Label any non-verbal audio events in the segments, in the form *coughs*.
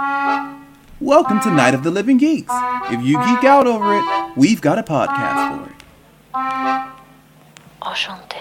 Welcome to Night of the Living Geeks. If you geek out over it, we've got a podcast for it. Enchanté.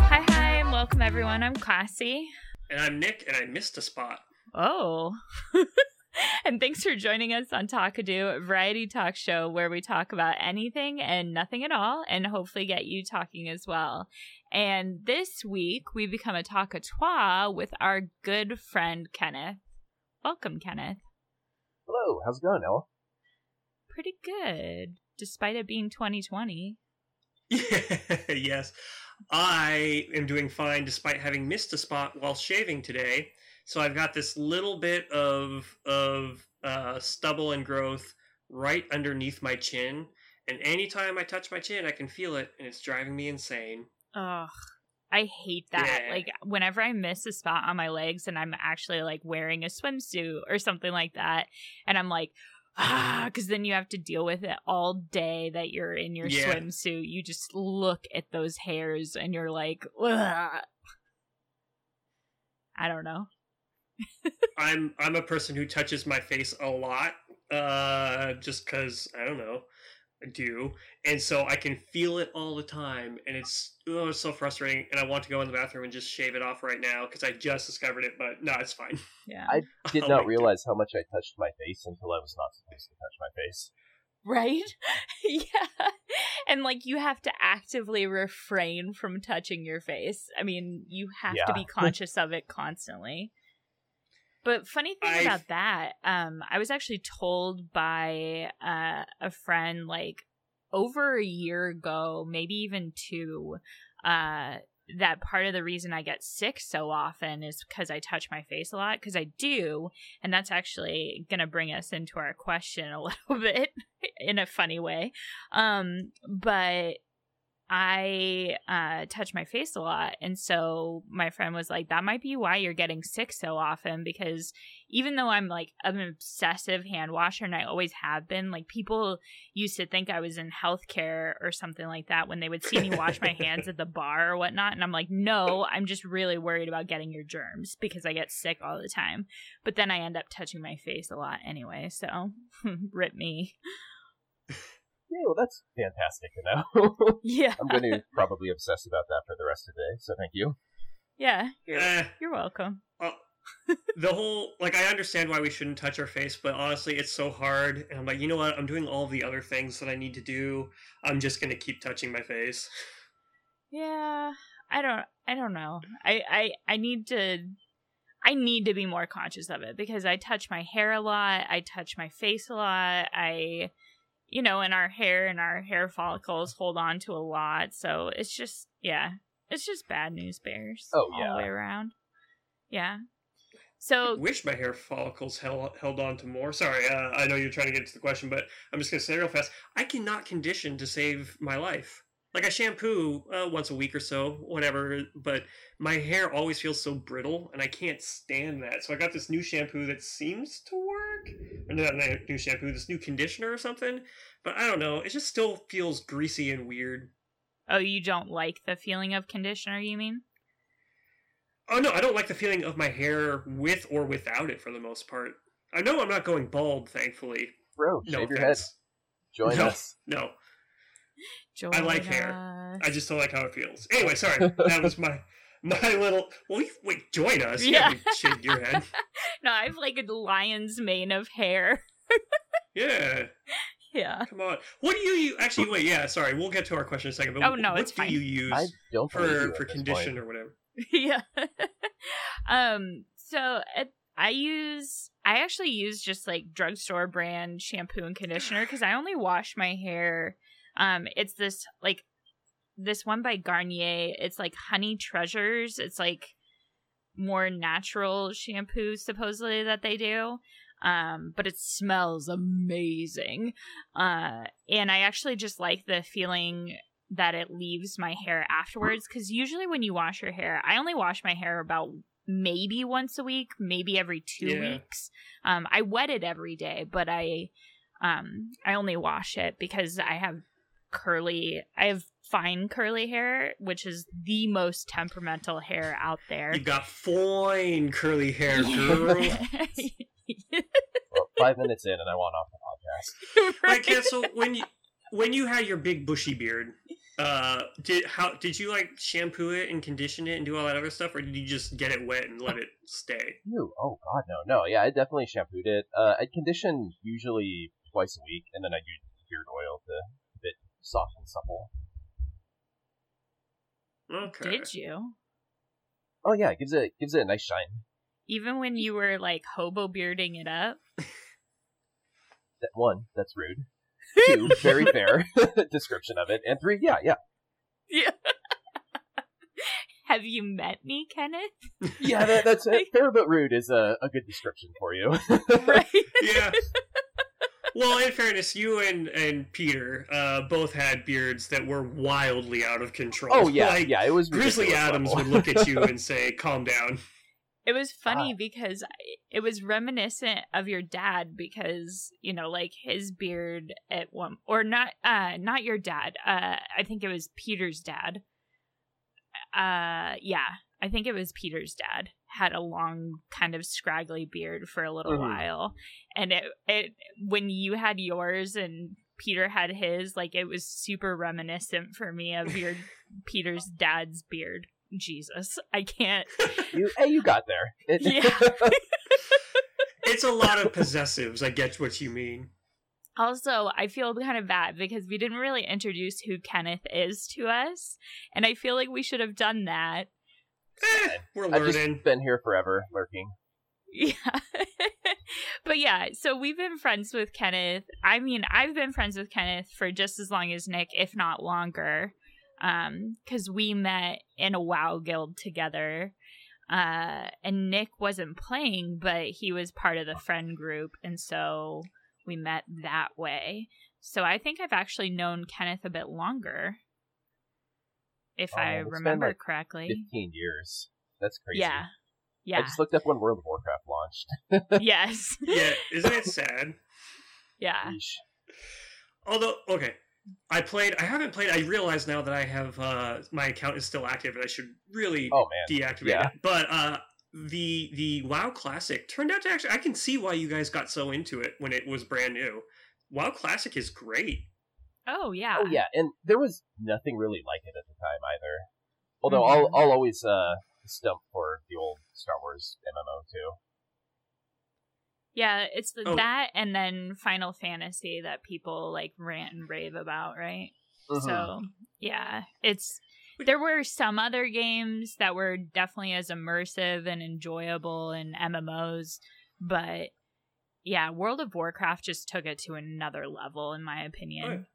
Hi, hi, and welcome everyone. I'm Classy. And I'm Nick, and I missed a spot. Oh. *laughs* *laughs* and thanks for joining us on Talkadoo, a variety talk show where we talk about anything and nothing at all, and hopefully get you talking as well. And this week, we become a talkatois with our good friend Kenneth. Welcome, Kenneth. Hello, how's it going, Ella? Pretty good, despite it being 2020. *laughs* yes, I am doing fine despite having missed a spot while shaving today. So I've got this little bit of of uh, stubble and growth right underneath my chin, and anytime I touch my chin, I can feel it, and it's driving me insane. Ugh. I hate that. Yeah. Like whenever I miss a spot on my legs and I'm actually like wearing a swimsuit or something like that, and I'm like, ah, because then you have to deal with it all day that you're in your Yeah. swimsuit. You just look at those hairs and you're like, Ugh. I don't know. I'm I'm a person who touches my face a lot, uh, just because I don't know, I do, and so I can feel it all the time, and it's oh, it's so frustrating. And I want to go in the bathroom and just shave it off right now because I just discovered it, but no, it's fine. *laughs* Yeah. I *laughs* did I'll not wait. realize how much I touched my face until I was not supposed to touch my face. Right? *laughs* yeah. And like you have to actively refrain from touching your face. I mean, you have to be conscious of it constantly. But funny thing I've- about that, um, I was actually told by uh, a friend like over a year ago, maybe even two, uh, that part of the reason I get sick so often is because I touch my face a lot. Because I do, and that's actually going to bring us into our question a *laughs* little bit in a funny way. Um, but I uh, touch my face a lot. And so my friend was like, that might be why you're getting sick so often. Because even though I'm like an obsessive hand washer and I always have been, like people used to think I was in healthcare or something like that when they would see me wash my hands at the bar or whatnot. And I'm like, no, I'm just really worried about getting your germs because I get sick all the time. But then I end up touching my face a lot anyway. So *laughs* rip me. Yeah, well, that's fantastic to know. *laughs* Yeah. I'm going to probably obsess about that for the rest of the day, so thank you. Yeah. Eh, You're welcome. well, the whole like I understand why we shouldn't touch our face, but honestly, it's so hard. And I'm like, you know what? I'm doing all the other things that I need to do. I'm just gonna keep touching my face. Yeah. I don't I don't know. I I I need to I need to be more conscious of it because I touch my hair a lot, I touch my face a lot. I you know, and our hair and our hair follicles hold on to a lot. So it's just yeah. It's just bad news bears Oh, all yeah. the way around. Yeah. I So wish my hair follicles held held on to more. Sorry, uh, I know you're trying to get to the question, but I'm just gonna say real fast. I cannot condition to save my life. Like I shampoo uh, once a week or so, whatever. But my hair always feels so brittle, and I can't stand that. So I got this new shampoo that seems to work. Or not not new shampoo, this new conditioner or something. But I don't know. It just still feels greasy and weird. oh you don't like the feeling of conditioner, you mean? Oh no, I don't like the feeling of my hair with or without it for the most part. I know I'm not going bald, thankfully. Bro, No shave your head. Join no, us. No, Join I like hair. I just don't like how it feels. Anyway, sorry. *laughs* That was my my little. Well, you- wait, join us. You Yeah. haven't shaved your head. *laughs* No, I have like a lion's mane of hair. *laughs* Yeah, Yeah. come on. What do you, you actually? Wait, yeah. Sorry, we'll get to our question in a second. But Oh, no, what it's do fine. you use don't believe for for condition point. or whatever? yeah. um. So it, I use. I actually use just like drugstore brand shampoo and conditioner because I only wash my hair. Um. It's this like this one by Garnier. It's like Honey Treasures. It's like more natural shampoo supposedly that they do. Um, but it smells amazing. Uh, and I actually just like the feeling that it leaves my hair afterwards because usually when you wash your hair, I only wash my hair about maybe once a week, maybe every two Yeah. weeks. Um, I wet it every day, but I um I only wash it because I have curly. I have fine curly hair, which is the most temperamental hair out there. You've got fine curly hair, *laughs* girl. Well, five minutes in, and I want off the podcast. *laughs* Right, Kat, so when you when you had your big bushy beard, uh, did how did you like shampoo it and condition it and do all that other stuff, or did you just get it wet and let it stay? Ew, oh god, no, no. Yeah, I definitely shampooed it. Uh, I condition usually twice a week, and then I use beard oil to keep it soft and supple. Okay. Did you? Oh yeah, it gives it gives it a nice shine. Even when you were like hobo bearding it up? *laughs* That one, that's rude. *laughs* Two, very fair *laughs* description of it, and three, yeah, yeah, Yeah. Have you met me, Kenneth? yeah. That, that's fair but rude is a, a good description for you. right. Yeah. Well, in fairness, you and and Peter uh, both had beards that were wildly out of control. oh yeah, like, yeah. It was Grizzly Adams would look at you *laughs* and say, "Calm down." It was funny Ah. because it was reminiscent of your dad because you know, like his beard at one or not, uh, not your dad. Uh, I think it was Peter's dad. Uh, yeah, I think it was Peter's dad had a long, kind of scraggly beard for a little Mhm. while, and it it when you had yours and Peter had his, like it was super reminiscent for me of your *laughs* Peter's dad's beard. Jesus, I can't. You, hey, you got there. *laughs* It- Yeah. *laughs* It's a lot of possessives. I get what you mean. Also, I feel kind of bad because we didn't really introduce who Kenneth is to us, and I feel like we should have done that. Eh, we're I've learning. just been here forever, lurking. Yeah. *laughs* but yeah, so we've been friends with Kenneth. I mean, I've been friends with Kenneth for just as long as Nick, if not longer. Um, cuz we met in a WoW guild together. Uh, and Nick wasn't playing, but he was part of the friend group, and so we met that way. So I think I've actually known Kenneth a bit longer. If I it's been, remember like, correctly. Fifteen years. That's crazy. Yeah. Yeah. I just looked up when World of Warcraft launched. *laughs* yes. Yeah, isn't it *laughs* sad? yeah. Yeesh. Although, okay, I played. I haven't played. I realize now that I have uh, my account is still active, and I should really Oh man. deactivate yeah. it. But uh, the the WoW Classic turned out to actually. I can see why you guys got so into it when it was brand new. WoW Classic is great. Oh yeah. Oh yeah, and there was nothing really like it at the time either. Although Mhm. I'll I'll always uh stump for the old Star Wars MMO too. Yeah, it's the, Oh. that and then Final Fantasy that people like rant and rave about, right? Mhm. So, yeah, it's there were some other games that were definitely as immersive and enjoyable in MMOs, but yeah, World of Warcraft just took it to another level in my opinion.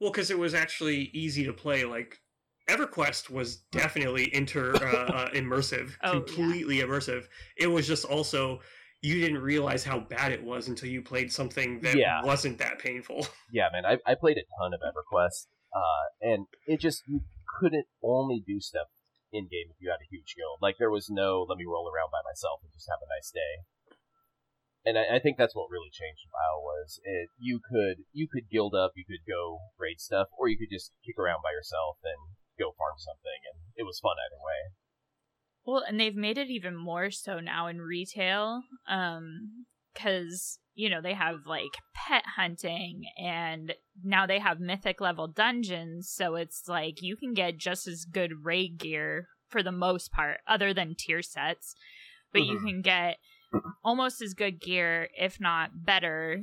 Well, because it was actually easy to play. Like EverQuest was definitely inter uh, uh, *laughs* immersive, Oh, yeah. completely immersive. It was just also you didn't realize how bad it was until you played something that Yeah. wasn't that painful. *laughs* yeah, man, I I played a ton of EverQuest, uh, and it just you couldn't only do stuff in game if you had a huge guild. Like there was no let me roll around by myself and just have a nice day. And I, I think that's what really changed WoW was it, you could you could guild up, you could go raid stuff, or you could just kick around by yourself and go farm something, and it was fun either way. Well, and they've made it even more so now in retail, um, because you know they have like pet hunting, and now they have mythic level dungeons. So it's like you can get just as good raid gear for the most part, other than tier sets, but you Mhm. can get almost as good gear, if not better,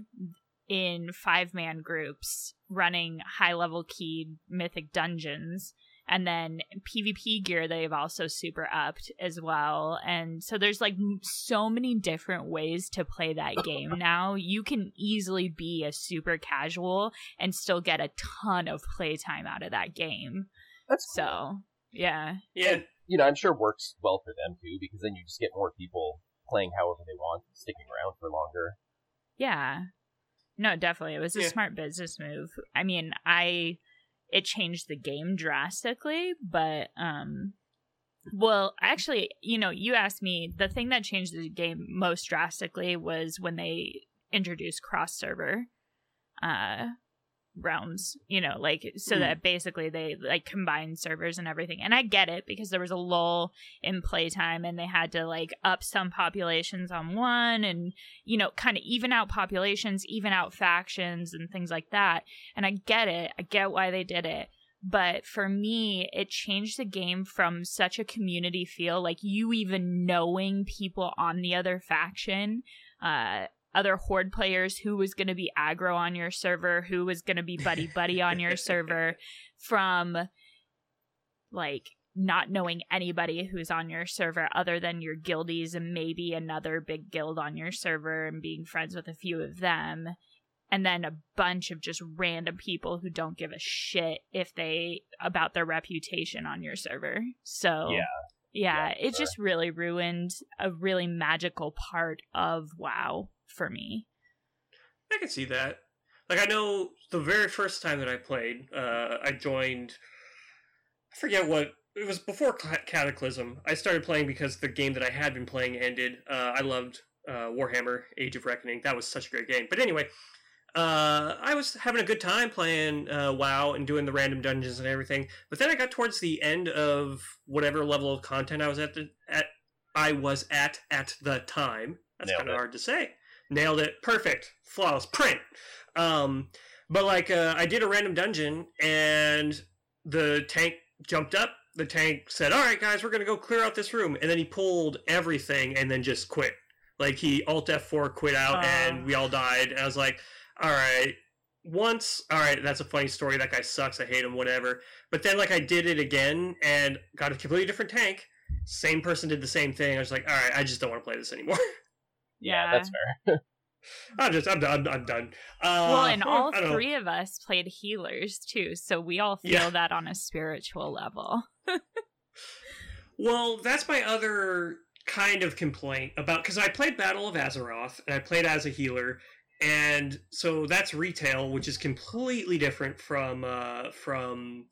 in five man groups running high level keyed mythic dungeons and then PvP gear they've also super upped as well. And so there's like m- so many different ways to play that *laughs* game now. You can easily be a super casual and still get a ton of playtime out of that game. That's cool. So, yeah. Yeah, you know, I'm sure works well for them too, because then you just get more people playing however they want, sticking around for longer. Yeah. No, definitely. It was a Yeah. smart business move. I mean, I it changed the game drastically, but um well, actually, you know, you asked me the thing that changed the game most drastically was when they introduced cross server. Uh realms you know like so Mm. that basically they like combine servers and everything. And i get it because there was a lull in playtime and they had to like up some populations on one and you know kind of even out populations even out factions and things like that. And i get it. I get why they did it. But for me it changed the game from such a community feel like you even knowing people on the other faction uh other horde players who was going to be aggro on your server who was going to be buddy buddy on your *laughs* server from like not knowing anybody who's on your server other than your guildies and maybe another big guild on your server and being friends with a few of them and then a bunch of just random people who don't give a shit if they about their reputation on your server so Yeah. yeah, Yeah, it sure. just really ruined a really magical part of WoW for me. I can see that. Like I know the very first time that I played, uh, I joined. I forget what it was before Cataclysm. I started playing because the game that I had been playing ended. Uh, I loved uh, Warhammer: Age of Reckoning. That was such a great game. But anyway, uh, I was having a good time playing uh, WoW and doing the random dungeons and everything. But then I got towards the end of whatever level of content I was at the at I was at at the time. That's kind of hard to say. Nailed it. Perfect. Flawless print. Um, but like uh, I did a random dungeon and the tank jumped up. The tank said, "All right, guys, we're gonna go clear out this room," and then he pulled everything and then just quit. Like he Alt F4 quit out Ah. and we all died. And I was like, "All right." Once, all right, that's a funny story. That guy sucks. I hate him. Whatever. But then, like, I did it again and got a completely different tank. Same person did the same thing. I was like, all right, I just don't want to play this anymore. *laughs* Yeah, that's fair. *laughs* I'm just, I'm done. I'm done. Uh, well, and *laughs* all I don't know. three of us played healers too, so we all feel Yeah. that on a spiritual level. *laughs* Well, that's my other kind of complaint about because I played Battle of Azeroth and I played as a healer, and so that's retail, which is completely different from uh, from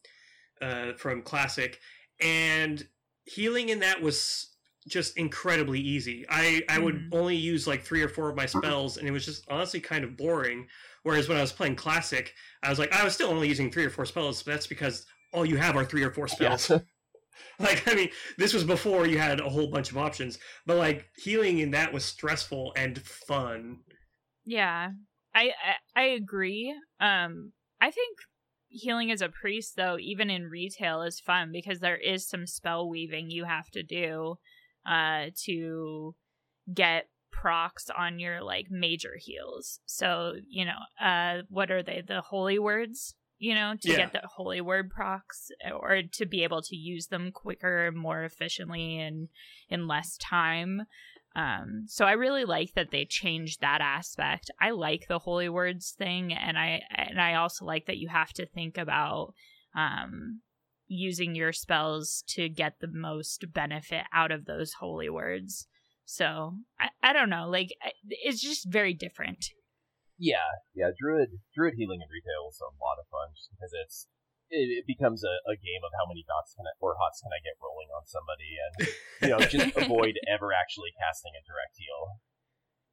uh, from classic, and healing in that was just incredibly easy. I I would Mhm. only use like three or four of my spells, and it was just honestly kind of boring. Whereas when I was playing classic, I was like I was still only using three or four spells, but that's because all you have are three or four Yeah. spells. *laughs* *laughs* like I mean, this was before you had a whole bunch of options, but like healing in that was stressful and fun. Yeah, I, I I agree. Um, I think healing as a priest, though, even in retail, is fun because there is some spell weaving you have to do, uh, to get procs on your like major heals. So you know, uh, what are they? The holy words. You know, to Yeah. get the holy word procs, or to be able to use them quicker and more efficiently and in less time. Um, so I really like that they changed that aspect. I like the holy words thing, and I and I also like that you have to think about um, using your spells to get the most benefit out of those holy words. So I, I don't know, like it's just very different. Yeah, yeah. Druid Druid healing in retail is a lot of fun just because it's it, it becomes a, a game of how many dots can I, or hots can I get rolling on somebody, and you know just *laughs* avoid ever actually casting a direct heal.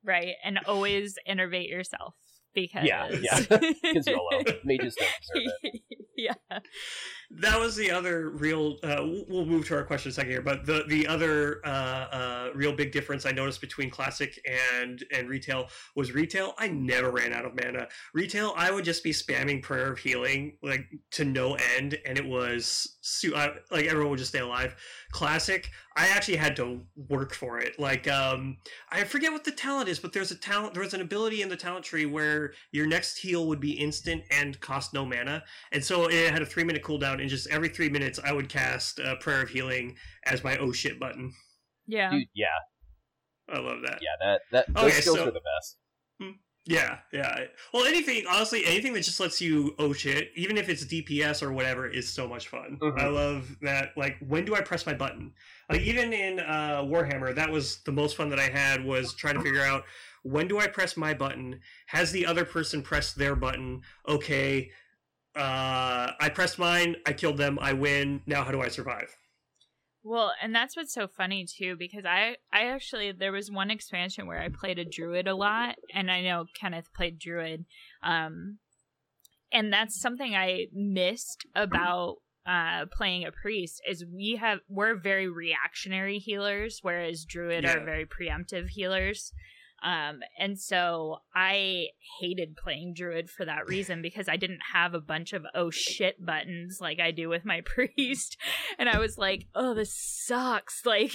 right? And always innervate yourself because Yeah, yeah. Because *laughs* YOLO, mages don't *laughs* yeah. That was the other real. Uh, we'll- we'll move to our question in a second here, but the the other uh, uh, real big difference I noticed between classic and and retail was retail. I never ran out of mana. Retail, I would just be spamming prayer of healing like to no end, and it was su- I, like everyone would just stay alive. Classic, I actually had to work for it. Like um, I forget what the talent is, but there's a talent. There was an ability in the talent tree where your next heal would be instant and cost no mana. And so it had a three minute cooldown, and just every three minutes, I would cast uh, Prayer of Healing as my oh shit button. Yeah. Dude, yeah, I love that. yeah. That that those Okay, skills so- are the best. Yeah, yeah. Well, anything, honestly, anything that just lets you oh shit, even if it's DPS or whatever, is so much fun. Mhm. I love that. Like, when do I press my button? Like, even in uh, Warhammer, that was the most fun that I had was trying to figure out when do I press my button? Has the other person pressed their button? Okay, uh, I pressed mine. I killed them. I win. Now, how do I survive? Well, and that's what's so funny too, because I I actually there was one expansion where I played a druid a lot, and I know Kenneth played druid, um, and that's something I missed about uh playing a priest is we have we're very reactionary healers whereas druid Yeah. are very preemptive healers um and so i hated playing druid for that reason because i didn't have a bunch of oh shit buttons like i do with my *laughs* priest. And i was like oh this sucks. *laughs* Like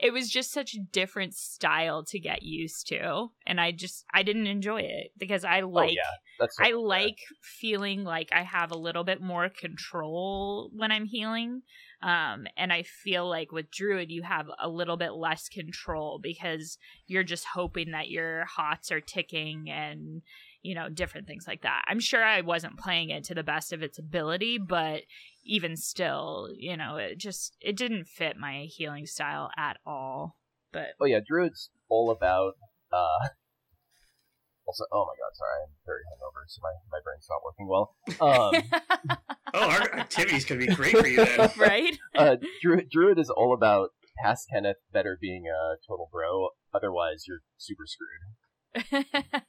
it was just such a different style to get used to. And i just i didn't enjoy it because i like oh yeah, that's I like feeling like I have a little bit more control when I'm healing. Um, and I feel like with Druid, you have a little bit less control because you're just hoping that your hots are ticking and, you know, different things like that. I'm sure I wasn't playing it to the best of its ability, but even still, you know, it just, it didn't fit my healing style at all. But Oh yeah, Druid's all about. uh Also, oh my god, sorry, I'm very hungover, so my, my brain's not working well. Um, *laughs* Oh, our activities could be great for you then. *laughs* right? *laughs* uh, Druid, Druid is all about past Kenneth better being a total bro, otherwise you're super screwed.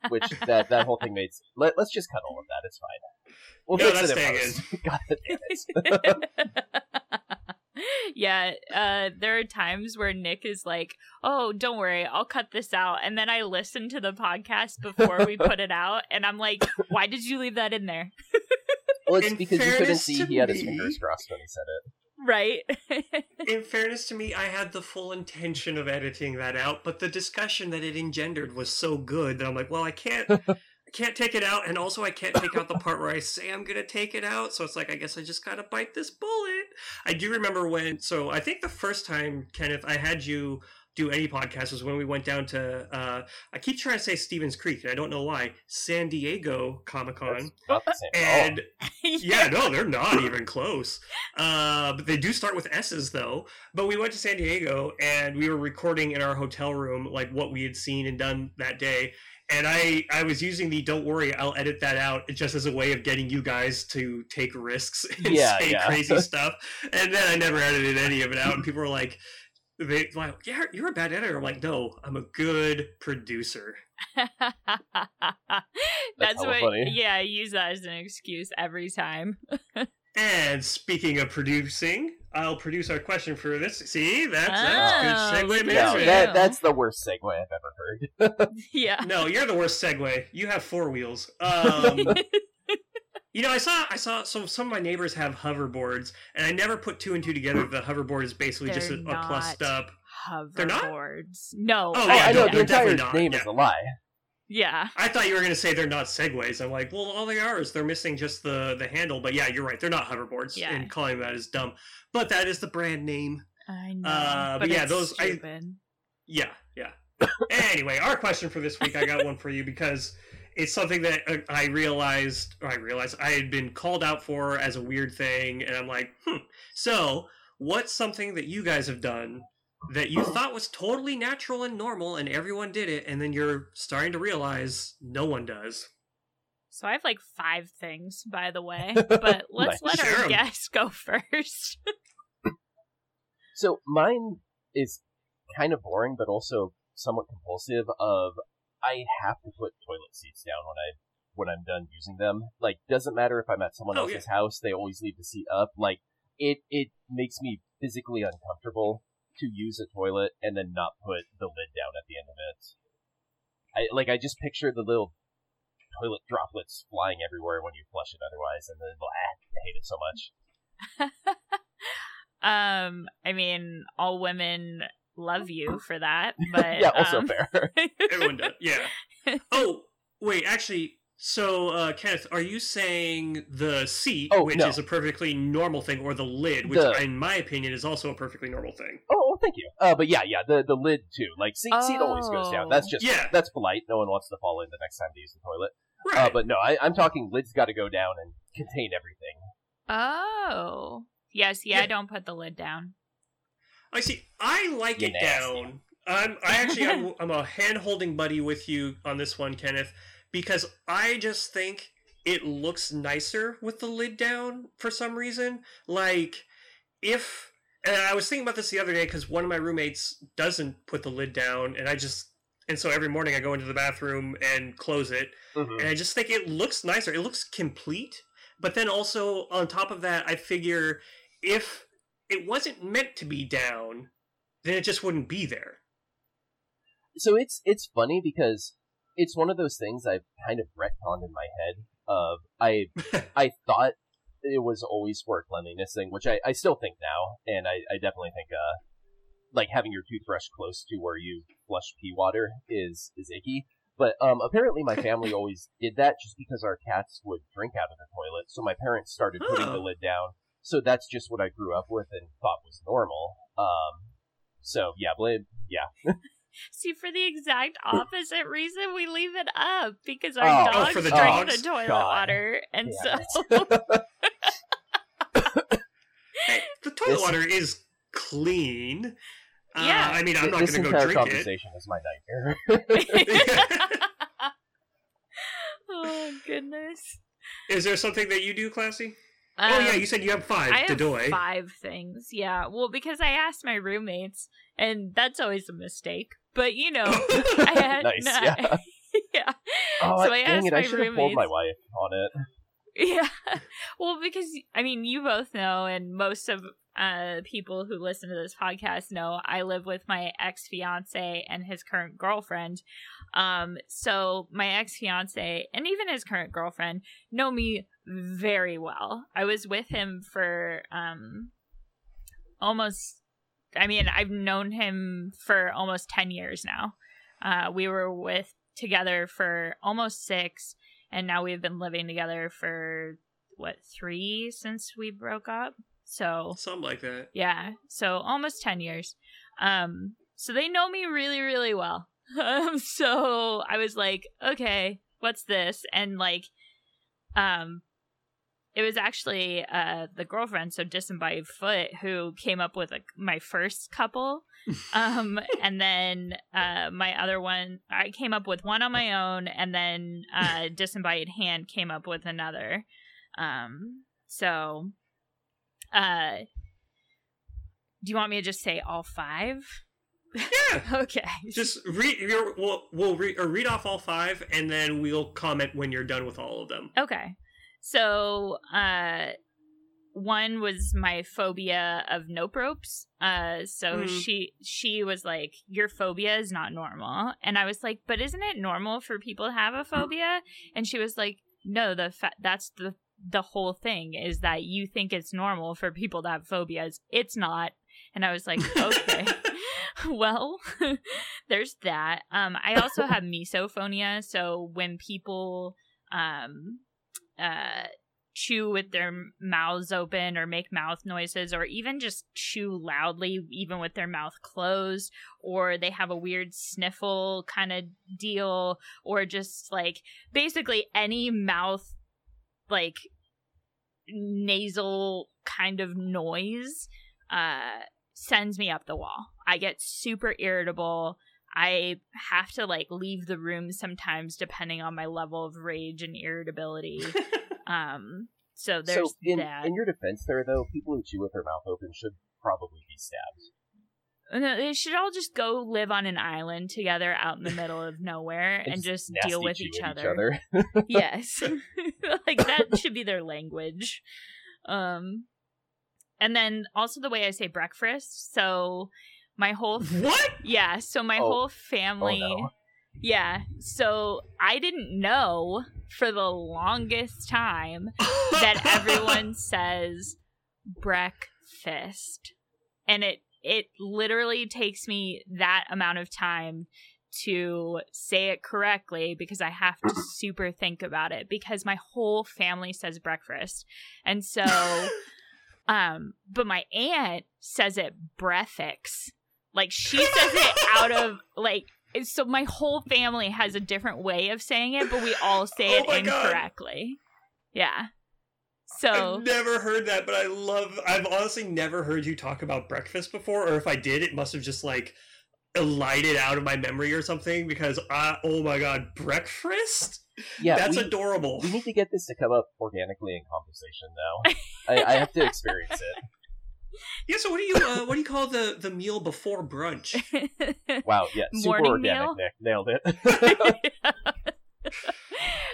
Which that that whole thing made. Let, let's just cut all of that. It's fine. We'll No, fix that's it in staying post. God damn it. *laughs* yeah, uh, there are times where Nick is like, "Oh, don't worry, I'll cut this out," and then I listen to the podcast before we put it out, and I'm like, *laughs* "Why did you leave that in there?" *laughs* Well, it's In because you couldn't see to he had his fingers crossed when he said it. Right? In fairness to me, I had the full intention of editing that out, but the discussion that it engendered was so good that I'm like, well, I can't. I can't take it out, and also I can't take out the part where I say I'm gonna take it out. So it's like I guess I just gotta bite this bullet. I do remember when. So I think the first time, Kenneth, I had you do any podcast was when we went down to. Uh, I keep trying to say Stevens Creek, and I don't know why. San Diego Comic Con, That's not the same at all. and *laughs* yeah, no, they're not even close. Uh, but they do start with S's though. But we went to San Diego and we were recording in our hotel room like what we had seen and done that day. And I, I was using the "Don't worry, I'll edit that out" just as a way of getting you guys to take risks *laughs* and Yeah, say yeah. crazy *laughs* stuff. And then I never edited any of it out. And people were like, "They like, yeah, you're a bad editor." I'm like, "No, I'm a good producer." *laughs* That's hella what. funny. Yeah, I use that as an excuse every time. And speaking of producing, I'll produce our question for this. See, that's, Oh, that's good look segue at No, that, that's the worst segue I've ever heard. *laughs* yeah. No, you're the worst segue. You have four wheels. *laughs* Um, you know, I saw, I saw. So some of my neighbors have hoverboards, and I never put two and two together. The hoverboard is basically just a, They're a plussed not. up. They're not? Hoverboards. No. Oh, Oh, yeah, I know no, the entire name yeah. is a lie. Yeah. I thought you were going to say they're not segways. I'm like, well, all they are is they're missing just the the handle. But yeah, you're right. They're not hoverboards, Yeah. and calling that is dumb. But that is the brand name. I know. Uh, but but yeah, those- I- stupid. Yeah, yeah. anyway, our question for this week, I got one for you because it's something that uh, I realized, I realized I had been called out for as a weird thing, and I'm like, hmm. So, what's something that you guys have done that you thought was totally natural and normal, and everyone did it, and then you're starting to realize no one does? So I have like five things, by the way. *laughs* But let's Nice. let Share our 'em. guests go first. *laughs* So mine is kind of boring, but also somewhat compulsive. Of I have to put toilet seats down when I when I'm done using them. Like, doesn't matter if I'm at someone Oh, else's house; they always leave the seat up. Like, it it makes me physically uncomfortable to use a toilet and then not put the lid down at the end of it. I like I just picture the little toilet droplets flying everywhere when you flush it otherwise, and then blah, I hate it so much. *laughs* um, I mean, all women love you for that, *laughs* but yeah, also um, fair. *laughs* Everyone does. Yeah. Oh, wait, actually. So, uh, Kenneth, are you saying the seat, Oh, which no. is a perfectly normal thing, or the lid, which, The- in my opinion, is also a perfectly normal thing? Oh, well, thank you. Uh, but yeah, yeah, the the lid too. Like seat seat always goes down. Oh. That's just Yeah. that's polite. No one wants to fall in the next time they use the toilet. Right. Uh, but no, I, I'm talking lids got to go down and contain everything. oh, yes, yeah, Yeah. I don't put the lid down. I see. I like You're it nasty. down. I'm. I actually. I'm, I'm a hand holding buddy with you on this one, Kenneth, because I just think it looks nicer with the lid down for some reason. Like if. And I was thinking about this the other day because one of my roommates doesn't put the lid down, and I just and so every morning I go into the bathroom and close it, Mhm. and I just think it looks nicer. It looks complete. But then also on top of that, I figure if it wasn't meant to be down, then it just wouldn't be there. So it's it's funny because it's one of those things I've kind of retconned in my head. Of I *laughs* I thought it was always for cleanliness thing, which I, I still think now, and I, I definitely think uh like having your toothbrush close to where you flush pee water is is icky. But um, apparently my family *laughs* always did that just because our cats would drink out of the toilet. So my parents started putting the Oh. lid down. So that's just what I grew up with and thought was normal. Um, so yeah, blade, yeah, *laughs* See, for the exact opposite reason, we leave it up because our Oh. Oh, dogs for the drink dogs? the toilet God. water, and Damn so Hey, *laughs* the toilet This- water is clean. Uh, Yeah. I mean, I'm not going to go entire drink it. conversation is my nightmare. *laughs* *laughs* oh goodness. Is there something that you do, Classy? oh Um, yeah, you said you have five. I have Dodoy. five things. Yeah, well, because I asked my roommates, and that's always a mistake. But you know, *laughs* I had Nice, no, yeah. yeah. oh, So I dang asked it! I my should have told my wife on it. *laughs* Yeah. Well, because I mean, you both know, and most of uh people who listen to this podcast know, I live with my ex fiance and his current girlfriend. Um, so my ex fiance and even his current girlfriend know me very well. I was with him for um almost. I mean, I've known him for almost ten years now. Uh, we were with together for almost six and now we've been living together for what three since we broke up? So Something like that. yeah so almost 10 years. Um so they know me really really well. *laughs* Um so i was like okay what's this? And like um it was actually uh the girlfriend so disembodied foot who came up with like my first couple *laughs* um and then uh my other one i came up with one on my own and then uh disembodied hand came up with another um so uh do you want me to just say all five Yeah. *laughs* okay Just read. Your, we'll we'll read or read off all five, and then we'll comment when you're done with all of them. Okay. So, uh one was my phobia of nope ropes. Uh so Mhm. she she was like your phobia is not normal. And I was like, "But isn't it normal for people to have a phobia?" And she was like, "No, the fa- that's the the whole thing is that you think it's normal for people to have phobias. It's not." And I was like, *laughs* "Okay." *laughs* well, *laughs* there's that. Um, I also have misophonia, so when people um uh chew with their mouths open or make mouth noises or even just chew loudly even with their mouth closed or they have a weird sniffle kind of deal or just like basically any mouth like nasal kind of noise uh sends me up the wall. I get super irritable. I have to like leave the room sometimes depending on my level of rage and irritability. *laughs* um so there's so in, that. in your defense, there though, people who chew with their mouth open should probably be stabbed. No, they should all just go live on an island together out in the middle of nowhere *laughs* and, just nasty deal with chew each other. *laughs* yes. like that should be their language. Um and then also the way I say breakfast. So my whole what? yeah, so my Oh. whole Oh, family no. Yeah. So I didn't know for the longest time that *laughs* everyone says breakfast. And it it literally takes me that amount of time to say it correctly because I have to *laughs* super think about it because my whole family says breakfast. And so *laughs* um but my aunt says it breathix. Like she says it out of like so my whole family has a different way of saying it, but we all say Oh it my God. incorrectly. Yeah. So I've never heard that, but I love. I've honestly never heard you talk about breakfast before, or if I did, it must have just like elided out of my memory or something. Because I, oh my god, breakfast? Yeah, That's we, adorable. we need to get this to come up organically in conversation now. *laughs* I, I have to experience it. *laughs* Yeah. So what do you uh, what do you call the the meal before brunch? *laughs* Wow, yeah, super Morning organic, meal? Nick. Nailed it. *laughs*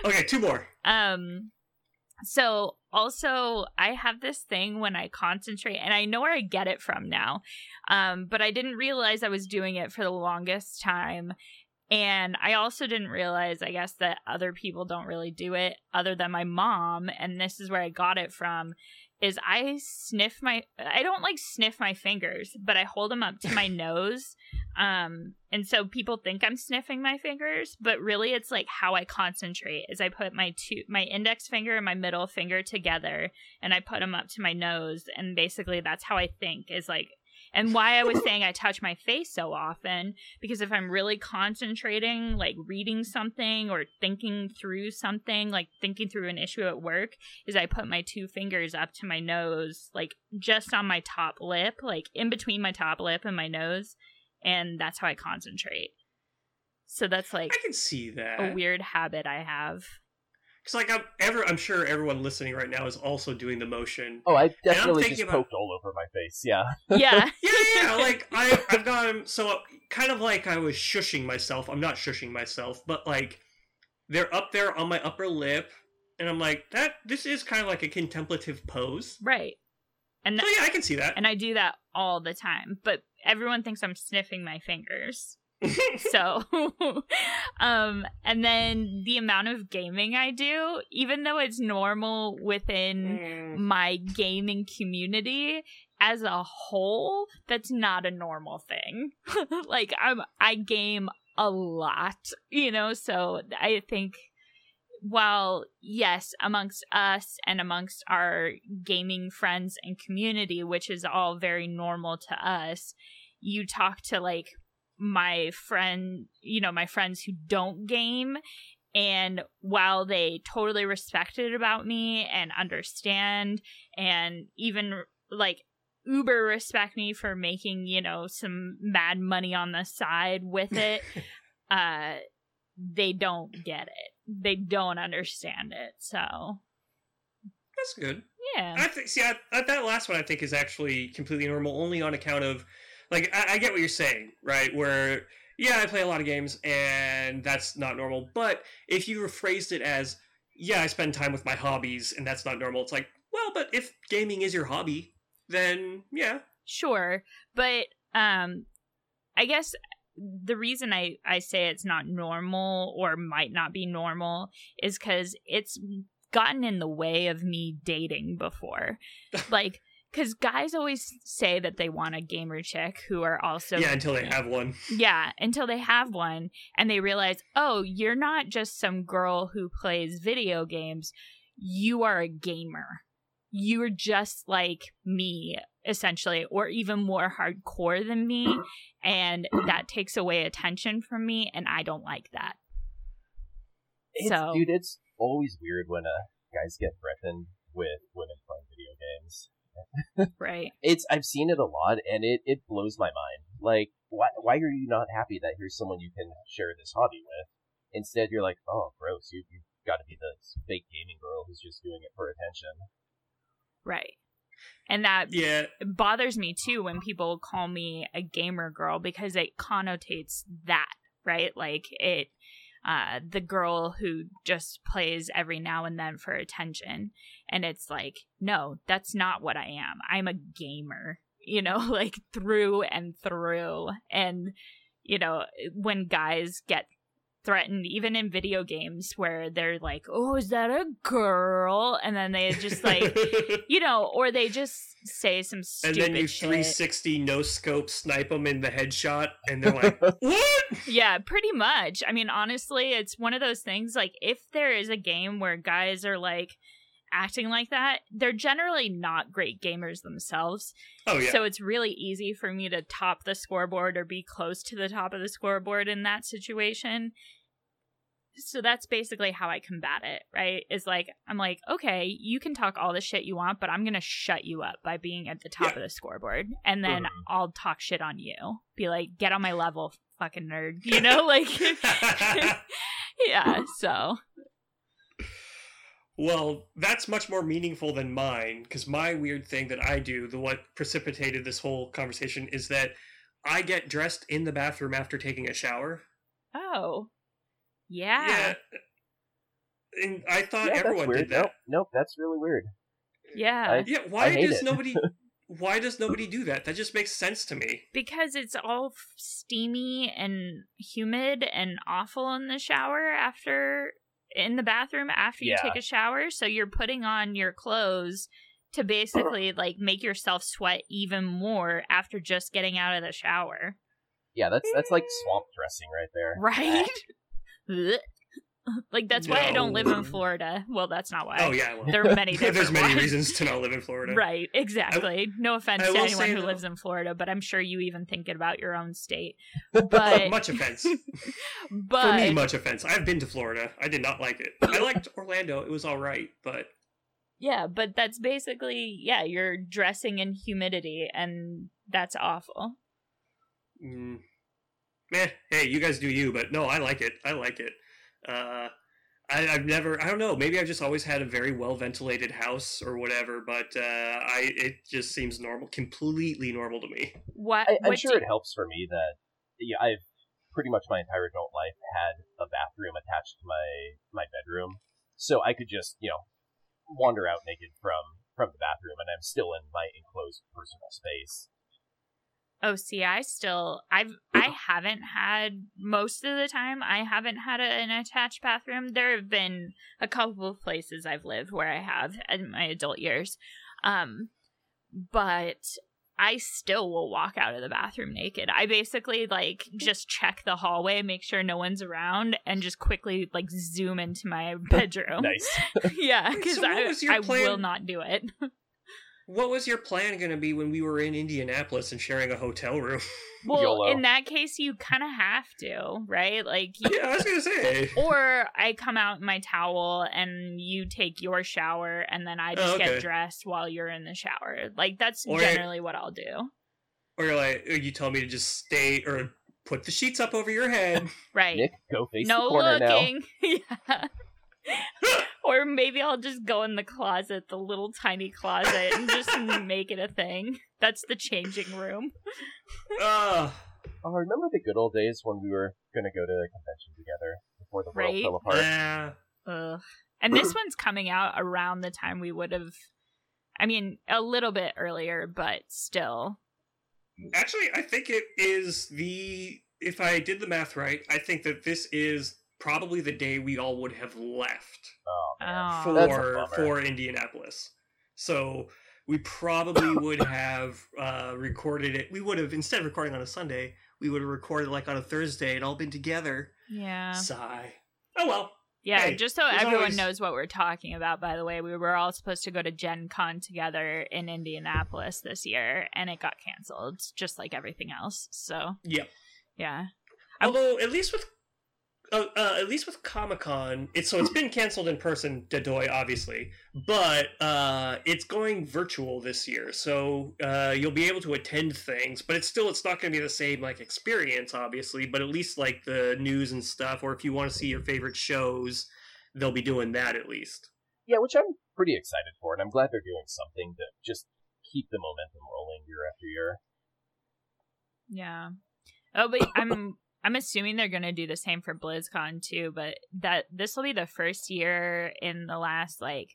Okay, two more. um so also i have this thing when i concentrate and i know where i get it from now um but i didn't realize i was doing it for the longest time and i also didn't realize i guess that other people don't really do it other than my mom and this is where i got it from is i sniff my i don't like sniff my fingers but i hold them up to my *laughs* nose um and so people think i'm sniffing my fingers but really it's like how i concentrate is i put my two my index finger and my middle finger together and i put them up to my nose and basically that's how i think is like and why i was saying i touch my face so often because if i'm really concentrating like reading something or thinking through something like thinking through an issue at work is i put my two fingers up to my nose like just on my top lip like in between my top lip and my nose and that's how I concentrate. So that's like I can see that. a weird habit I have. Because like I'm ever, I'm sure everyone listening right now is also doing the motion. Oh, I definitely thinking just about- poked all over my face. Yeah. *laughs* *laughs* Yeah. Yeah, yeah. Like I, I've gone so kind of like I was shushing myself. I'm not shushing myself, but like they're up there on my upper lip, and I'm like that. This is kind of like a contemplative pose. right. And So th- yeah, I can see that. and I do that all the time, but everyone thinks I'm sniffing my fingers. *laughs* so um and then the amount of gaming I do, even though it's normal within Mm. my gaming community as a whole that's not a normal thing *laughs* like i'm i game a lot you know so i think while yes amongst us and amongst our gaming friends and community which is all very normal to us you talk to like my friend you know my friends who don't game and while they totally respect it about me and understand and even like uber respect me for making you know some mad money on the side with it *laughs* uh they don't get it they don't understand it so That's good. yeah I think. See, I, I, that last one I think is actually completely normal, only on account of, like, I, I get what you're saying, right? Where, yeah, I play a lot of games, and that's not normal. But if you rephrased it as, yeah, I spend time with my hobbies, and that's not normal, it's like, well, but if gaming is your hobby, then yeah, sure but um i guess the reason i i say it's not normal or might not be normal is because it's gotten in the way of me dating before *laughs* like because guys always say that they want a gamer chick who are also yeah, until they have one. yeah, until they have one and they realize, oh, you're not just some girl who plays video games. You are a gamer. You're just like me, essentially, or even more hardcore than me. And that takes away attention from me. And I don't like that. It's, So- dude, it's always weird when uh, guys get threatened with women playing video games. Right. It's I've seen it a lot, and it, it blows my mind. Like, why why are you not happy that here's someone you can share this hobby with? Instead, you're like, oh, gross. You you've got to be the fake gaming girl who's just doing it for attention. Right. And that Yeah, bothers me too when people call me a gamer girl because it connotates that, right? Like it uh the girl who just plays every now and then for attention. And it's like no that's not what i am. I'm a gamer you know *laughs* like through and through. And you know when guys get threatened even in video games where they're like oh is that a girl and then they just like *laughs* you know, or they just say some stupid and then you shit. 360 no scope snipe them in the headshot, and they're like, *laughs* what? Yeah, pretty much. I mean, honestly, it's one of those things like if there is a game where guys are like acting like that, they're generally not great gamers themselves. Oh yeah. So it's really easy for me to top the scoreboard or be close to the top of the scoreboard in that situation. So that's basically how I combat it, right? Is like, I'm like, okay, you can talk all the shit you want, but I'm going to shut you up by being at the top Yeah. of the scoreboard. And then Mhm. I'll talk shit on you. Be like, get on my level, fucking nerd. *laughs* You know, like, *laughs* *laughs* yeah, so. Well, that's much more meaningful than mine because my weird thing that I do, the what precipitated this whole conversation, is that I get dressed in the bathroom after taking a shower. Oh. Yeah. Yeah. And I thought yeah, everyone did that. Nope, nope, that's really weird. Yeah. I- Yeah, why hate does it. nobody *laughs* why does nobody do that? That just makes sense to me. because it's all steamy and humid and awful in the shower after in the bathroom after you Yeah. take a shower so you're putting on your clothes to basically *clears throat* like make yourself sweat even more after just getting out of the shower Yeah, that's that's like mm. swamp dressing right there. right Blech. *laughs* *laughs* *laughs* like that's why i don't live in florida well that's not why Oh yeah, well, there are many *laughs* there's many ones. reasons to not live in Florida. Right, exactly. no offense to anyone who lives in Florida, but I'm sure you even thinking about your own state. *laughs* But much offense. but For me, much offense. I've been to Florida. I did not like it. I liked Orlando. It was all right, but yeah, but that's basically yeah, you're dressing in humidity and that's awful. mm, meh. Hey, you guys do you, but no, I like it. I like it. Uh, I, I've never. I don't know. Maybe I've just always had a very well ventilated house or whatever. But uh, I it just seems normal, completely normal to me. What I, I'm what sure do- it helps for me that yeah, I've pretty much my entire adult life had a bathroom attached to my my bedroom, so I could just you know wander out naked from from the bathroom, and I'm still in my enclosed personal space. Oh, see, I still I've I *clears throat* haven't had most of the time I haven't had a, an attached bathroom. There have been a couple of places I've lived where I have in my adult years. Um but I still will walk out of the bathroom naked. I basically like just check the hallway, make sure no one's around, and just quickly like zoom into my *laughs* bedroom. Nice. *laughs* yeah, because *laughs* so I, I plan- will not do it. What was your plan going to be when we were in Indianapolis and sharing a hotel room? *laughs* Well, YOLO. in that case, you kind of have to, right? Like, you, yeah, I was going to say. or I come out in my towel and you take your shower, and then I just Oh, okay. get dressed while you're in the shower. Like, that's Or- generally what I'll do. Or you're like, or you tell me to just stay or put the sheets up over your head. Right. Nick, go face no the corner now. looking. *laughs* yeah. *laughs* or maybe I'll just go in the closet, the little tiny closet, and just *laughs* make it a thing. That's the changing room. Ah, Oh, remember the good old days when we were going to go to a convention together before the world Right. fell apart? yeah. Ugh. And this one's coming out around the time we would have. I mean, a little bit earlier, but still. Actually, I think it is the. If I did the math right, I think that this is probably the day we all would have left Oh, man. Oh. That's a for for Indianapolis. So we probably *coughs* would have uh, recorded it. We would have instead of recording on a Sunday, we would have recorded like on a Thursday and all been together. Yeah. Sigh. Oh well. Yeah, Hey, just so everyone always- knows what we're talking about, by the way, we were all supposed to go to Gen Con together in Indianapolis this year, and it got canceled, just like everything else. So, yeah. yeah. I'm- Although at least with uh, uh, at least with Comic Con, it's so it's been canceled in person, Dedoy, obviously, but uh, it's going virtual this year, so uh, you'll be able to attend things, but it's still it's not going to be the same like experience, obviously. But at least like the news and stuff, or if you want to see your favorite shows, they'll be doing that at least. Yeah, which I'm pretty excited for, and I'm glad they're doing something to just keep the momentum rolling year after year. Yeah. Oh, but I'm I'm assuming they're going to do the same for BlizzCon too, but that this will be the first year in the last like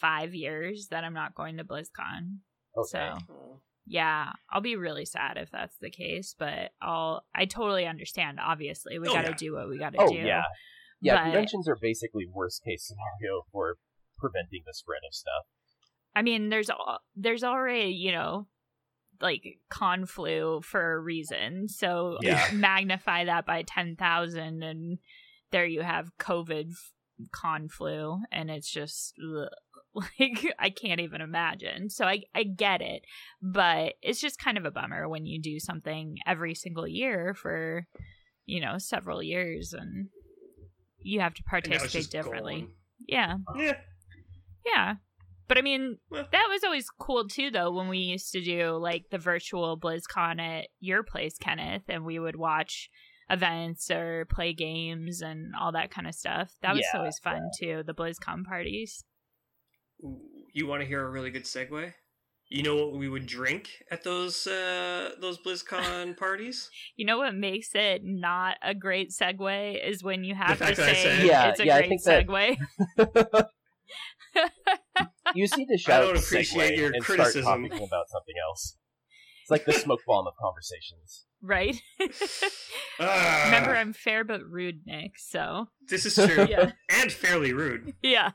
5 years that I'm not going to BlizzCon. Okay. So, yeah, I'll be really sad if that's the case, but I'll I totally understand. Obviously, we Oh, got to yeah. do what we got to oh do. yeah, yeah. but- Conventions are basically worst case scenario for preventing the spread of stuff. I mean, there's al- there's already you know like con flu for a reason. So Yeah. *laughs* magnify that by ten thousand, and there you have COVID f- con flu, and it's just ugh. *laughs* like I can't even imagine. So I I get it, but it's just kind of a bummer when you do something every single year for you know several years and you have to And now it's participate differently. gone. Yeah. Yeah. Yeah. But I mean, Well- that was always cool too, though, when we used to do like the virtual BlizzCon at your place, Kenneth, and we would watch events or play games and all that kind of stuff. That was Yeah, always fun too, the BlizzCon parties. You want to hear a really good segue? You know what we would drink at those uh, those BlizzCon *laughs* parties? You know what makes it not a great segue is when you have to fact say Yeah, it's a yeah, I great segue. that- *laughs* *laughs* segue. You see the shout I don't appreciate your and criticism. start talking about something else. It's like the smoke bomb of conversations. right? *laughs* Ah, Remember, I'm fair but rude, Nick. So this is true *laughs* yeah, and fairly rude. yeah.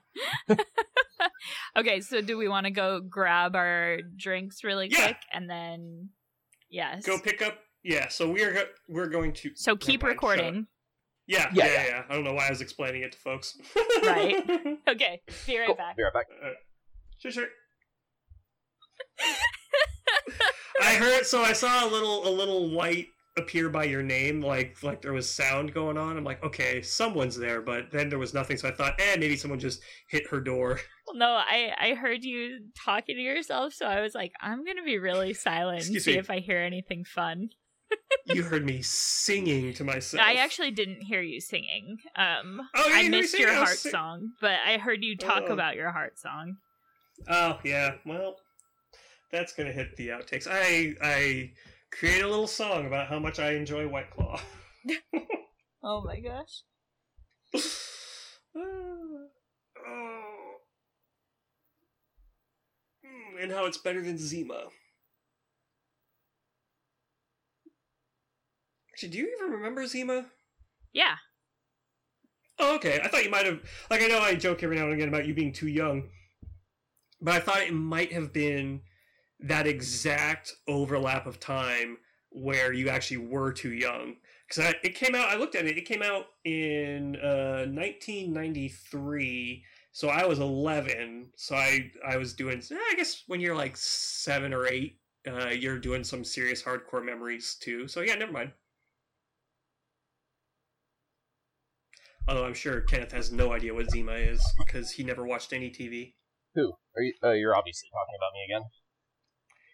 *laughs* okay, so do we want to go grab our drinks really Yeah. quick and then yes? Go pick up. Yeah, so we are we're going to. so keep mind, recording. Yeah, yeah, Yeah, yeah, yeah. yeah. I don't know why I was explaining it to folks. Right. Okay, be right Cool. back. Be right back. Sure, sure. *laughs* I heard so I saw a little a little white appear by your name, like like there was sound going on. I'm like, okay, someone's there, but then there was nothing. So I thought, eh, maybe someone just hit her door. Well, no, I I heard you talking to yourself, so I was like, I'm gonna be really silent and see me. if I hear anything fun. You *laughs* heard me singing to myself. I actually didn't hear you singing. Um, Oh, you I didn't hear me missed your heart sing- song, but I heard you talk Oh. about your heart song. Oh yeah, well, that's gonna hit the outtakes. I I create a little song about how much I enjoy White Claw. *laughs* Oh my gosh! *sighs* oh. Mm, and how it's better than Zima. Actually, do you even remember Zima? Yeah, Oh, okay. I thought you might have. Like, I know I joke every now and again about you being too young, but I thought it might have been that exact overlap of time where you actually were too young. Because it came out, I looked at it, it came out in uh, 1993. So I was 11. So I, I was doing, eh, I guess when you're like seven or eight, uh, you're doing some serious hardcore memories too. So yeah, never mind. Although I'm sure Kenneth has no idea what Zima is because he never watched any TV. Who? Are you? Uh, you're obviously talking about me again.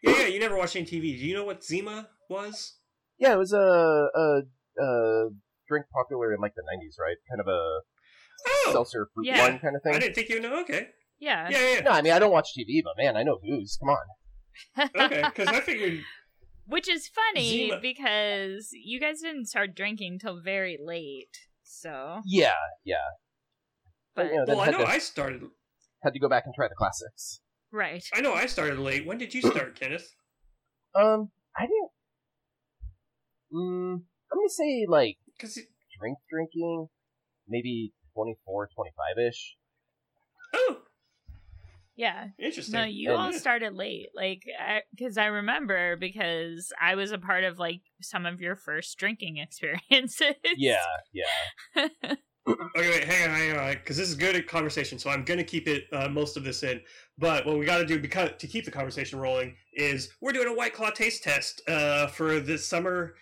Yeah, yeah, you never watched any TV. Do you know what Zima was? Yeah, it was a a, a drink popular in like the '90s, right? Kind of a Oh, seltzer fruit Yeah. wine kind of thing. I didn't think you know. Okay, yeah. yeah, yeah, No, I mean I don't watch TV, but man, I know booze. Come on. *laughs* okay. Because I figured *laughs* Which is funny Zima- because you guys didn't start drinking till very late. So, Yeah, yeah. but you know, Well, I know to I started. Had to go back and try the classics. right. I know I started late. When did you *clears throat* start, Kenneth? Um, I didn't. Mm, I'm gonna say like Because drink drinking, maybe 24, 25 ish. oh, Yeah. interesting. No, you And- all started late. Like, because I, remember because I was a part of like some of your first drinking *laughs* experiences. Yeah, yeah. *laughs* Okay, wait, hang on, hang on, because this is good at conversation. So I'm going to keep it uh, most of this in. But what we got to do because to keep the conversation rolling is we're doing a White Claw taste test uh, for this summer,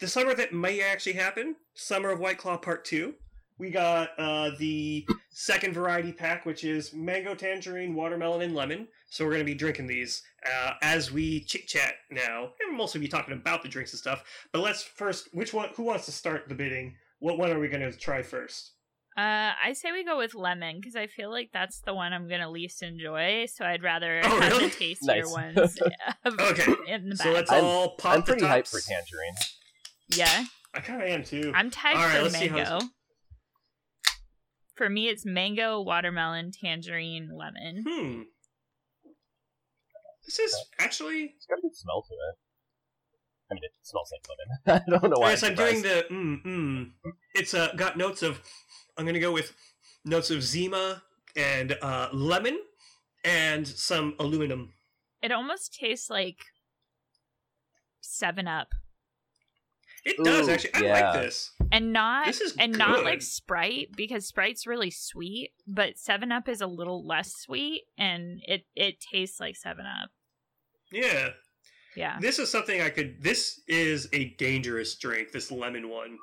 the summer that may actually happen, Summer of White Claw Part Two. We got uh, the second variety pack, which is mango, tangerine, watermelon, and lemon. So we're going to be drinking these uh, as we chit chat now, and we'll mostly be talking about the drinks and stuff. But let's first, which one? Who wants to start the bidding? What one are we going to try first? Uh, I say we go with lemon because I feel like that's the one I'm gonna least enjoy. So I'd rather Oh, have really? the tastier Nice. ones. *laughs* *laughs* Okay, in the So back. let's I'm- all pop I'm the pretty hyped for tangerine. yeah, I kind of am too. I'm tagged All right, for let's mango. it's- For me, it's mango, watermelon, tangerine, lemon. Hmm. This is actually. It's got a good smell to it. I mean, it smells like lemon. *laughs* I don't know why. Yes, I'm I'm doing the mm mm. It's uh, got notes of. I'm gonna go with notes of Zima and uh, lemon and some aluminum. It almost tastes like Seven Up, It does actually. I yeah. like this. and not This is and not like Sprite because Sprite's really sweet, but Seven Up is a little less sweet, and it it tastes like Seven Up. Yeah, Yeah. this is something I could. This is a dangerous drink. This lemon one.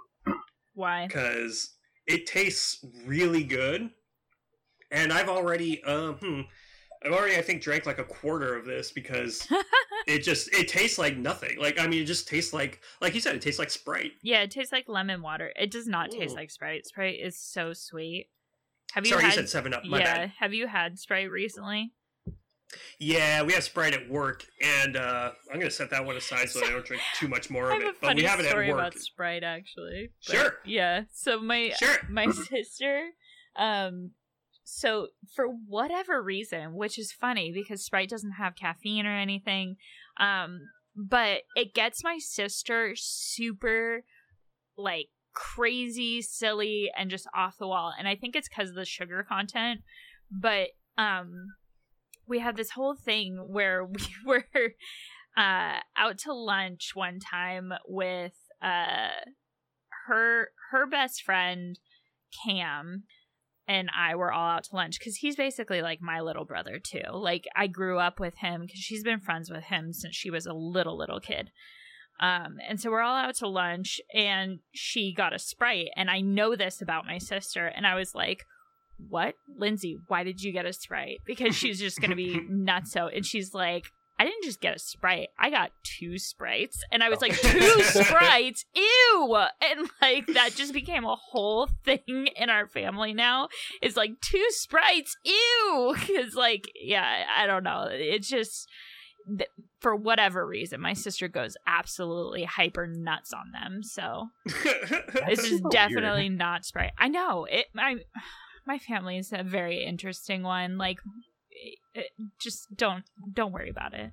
Why? because it tastes really good. And I've already, um, hmm, I've already, I think, drank like a quarter of this because *laughs* it just it tastes like nothing. Like I mean, it just tastes like, like you said, it tastes like Sprite. Yeah, it tastes like lemon water. It does not taste like Sprite. Sprite is so sweet. Have you Sorry, had? you said Seven Up. My yeah. bad. Have you had Sprite recently? Yeah, we have Sprite at work, and uh, I'm gonna set that one aside so I don't drink too much more of it. But we have it at story work. about Sprite actually. but- Sure. Yeah. So my Sure. *laughs* my sister, um, so for whatever reason, which is funny because Sprite doesn't have caffeine or anything, um, but it gets my sister super like crazy, silly, and just off the wall. And I think it's because of the sugar content. But um, we had this whole thing where *laughs* we were uh out to lunch one time with uh her her best friend Cam and I were all out to lunch because he's basically like my little brother too. Like I grew up with him because she's been friends with him since she was a little little kid. Um, and so we're all out to lunch, and she got a sprite, and I know this about my sister, and I was like, "What, Lindsay? Why did you get a sprite?" Because she's just gonna be *laughs* nutso, and she's like, "I didn't just get a sprite, I got two sprites," and I was oh. like, two *laughs* sprites, ew!" And like that just became a whole thing in our family now. It's like two sprites, ew! *laughs* Because like, yeah, I don't know, it's just th- for whatever reason, my sister goes absolutely hyper nuts on them. So That's this is so definitely not Sprite. I know it. My my family is a very interesting one. Like, it, it- just don't don't worry about it.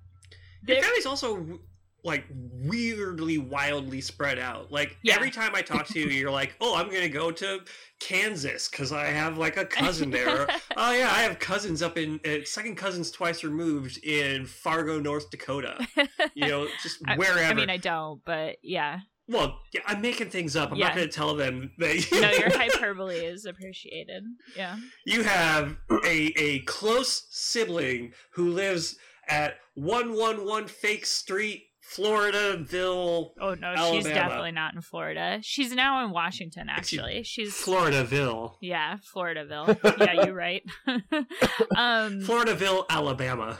Your family's also like weirdly, wildly spread out. Like Yeah. every time I talk to you, you're like, "Oh, I'm gonna go to Kansas because I have like a cousin there." *laughs* Oh yeah, I have cousins up in uh, second cousins twice removed in Fargo, North Dakota. You know, just *laughs* wherever. I mean, I don't, but yeah. Well, yeah, I'm making things up. I'm Yeah. not going to tell them that. *laughs* No, your *laughs* hyperbole is appreciated. Yeah. you have a a close sibling who lives at one one one Fake Street, Floridaville, Oh no, she's definitely not in Florida. She's now in Washington. Actually, Actually, she's Floridaville, yeah, Floridaville. *laughs* yeah, you're right. um, Floridaville, Alabama.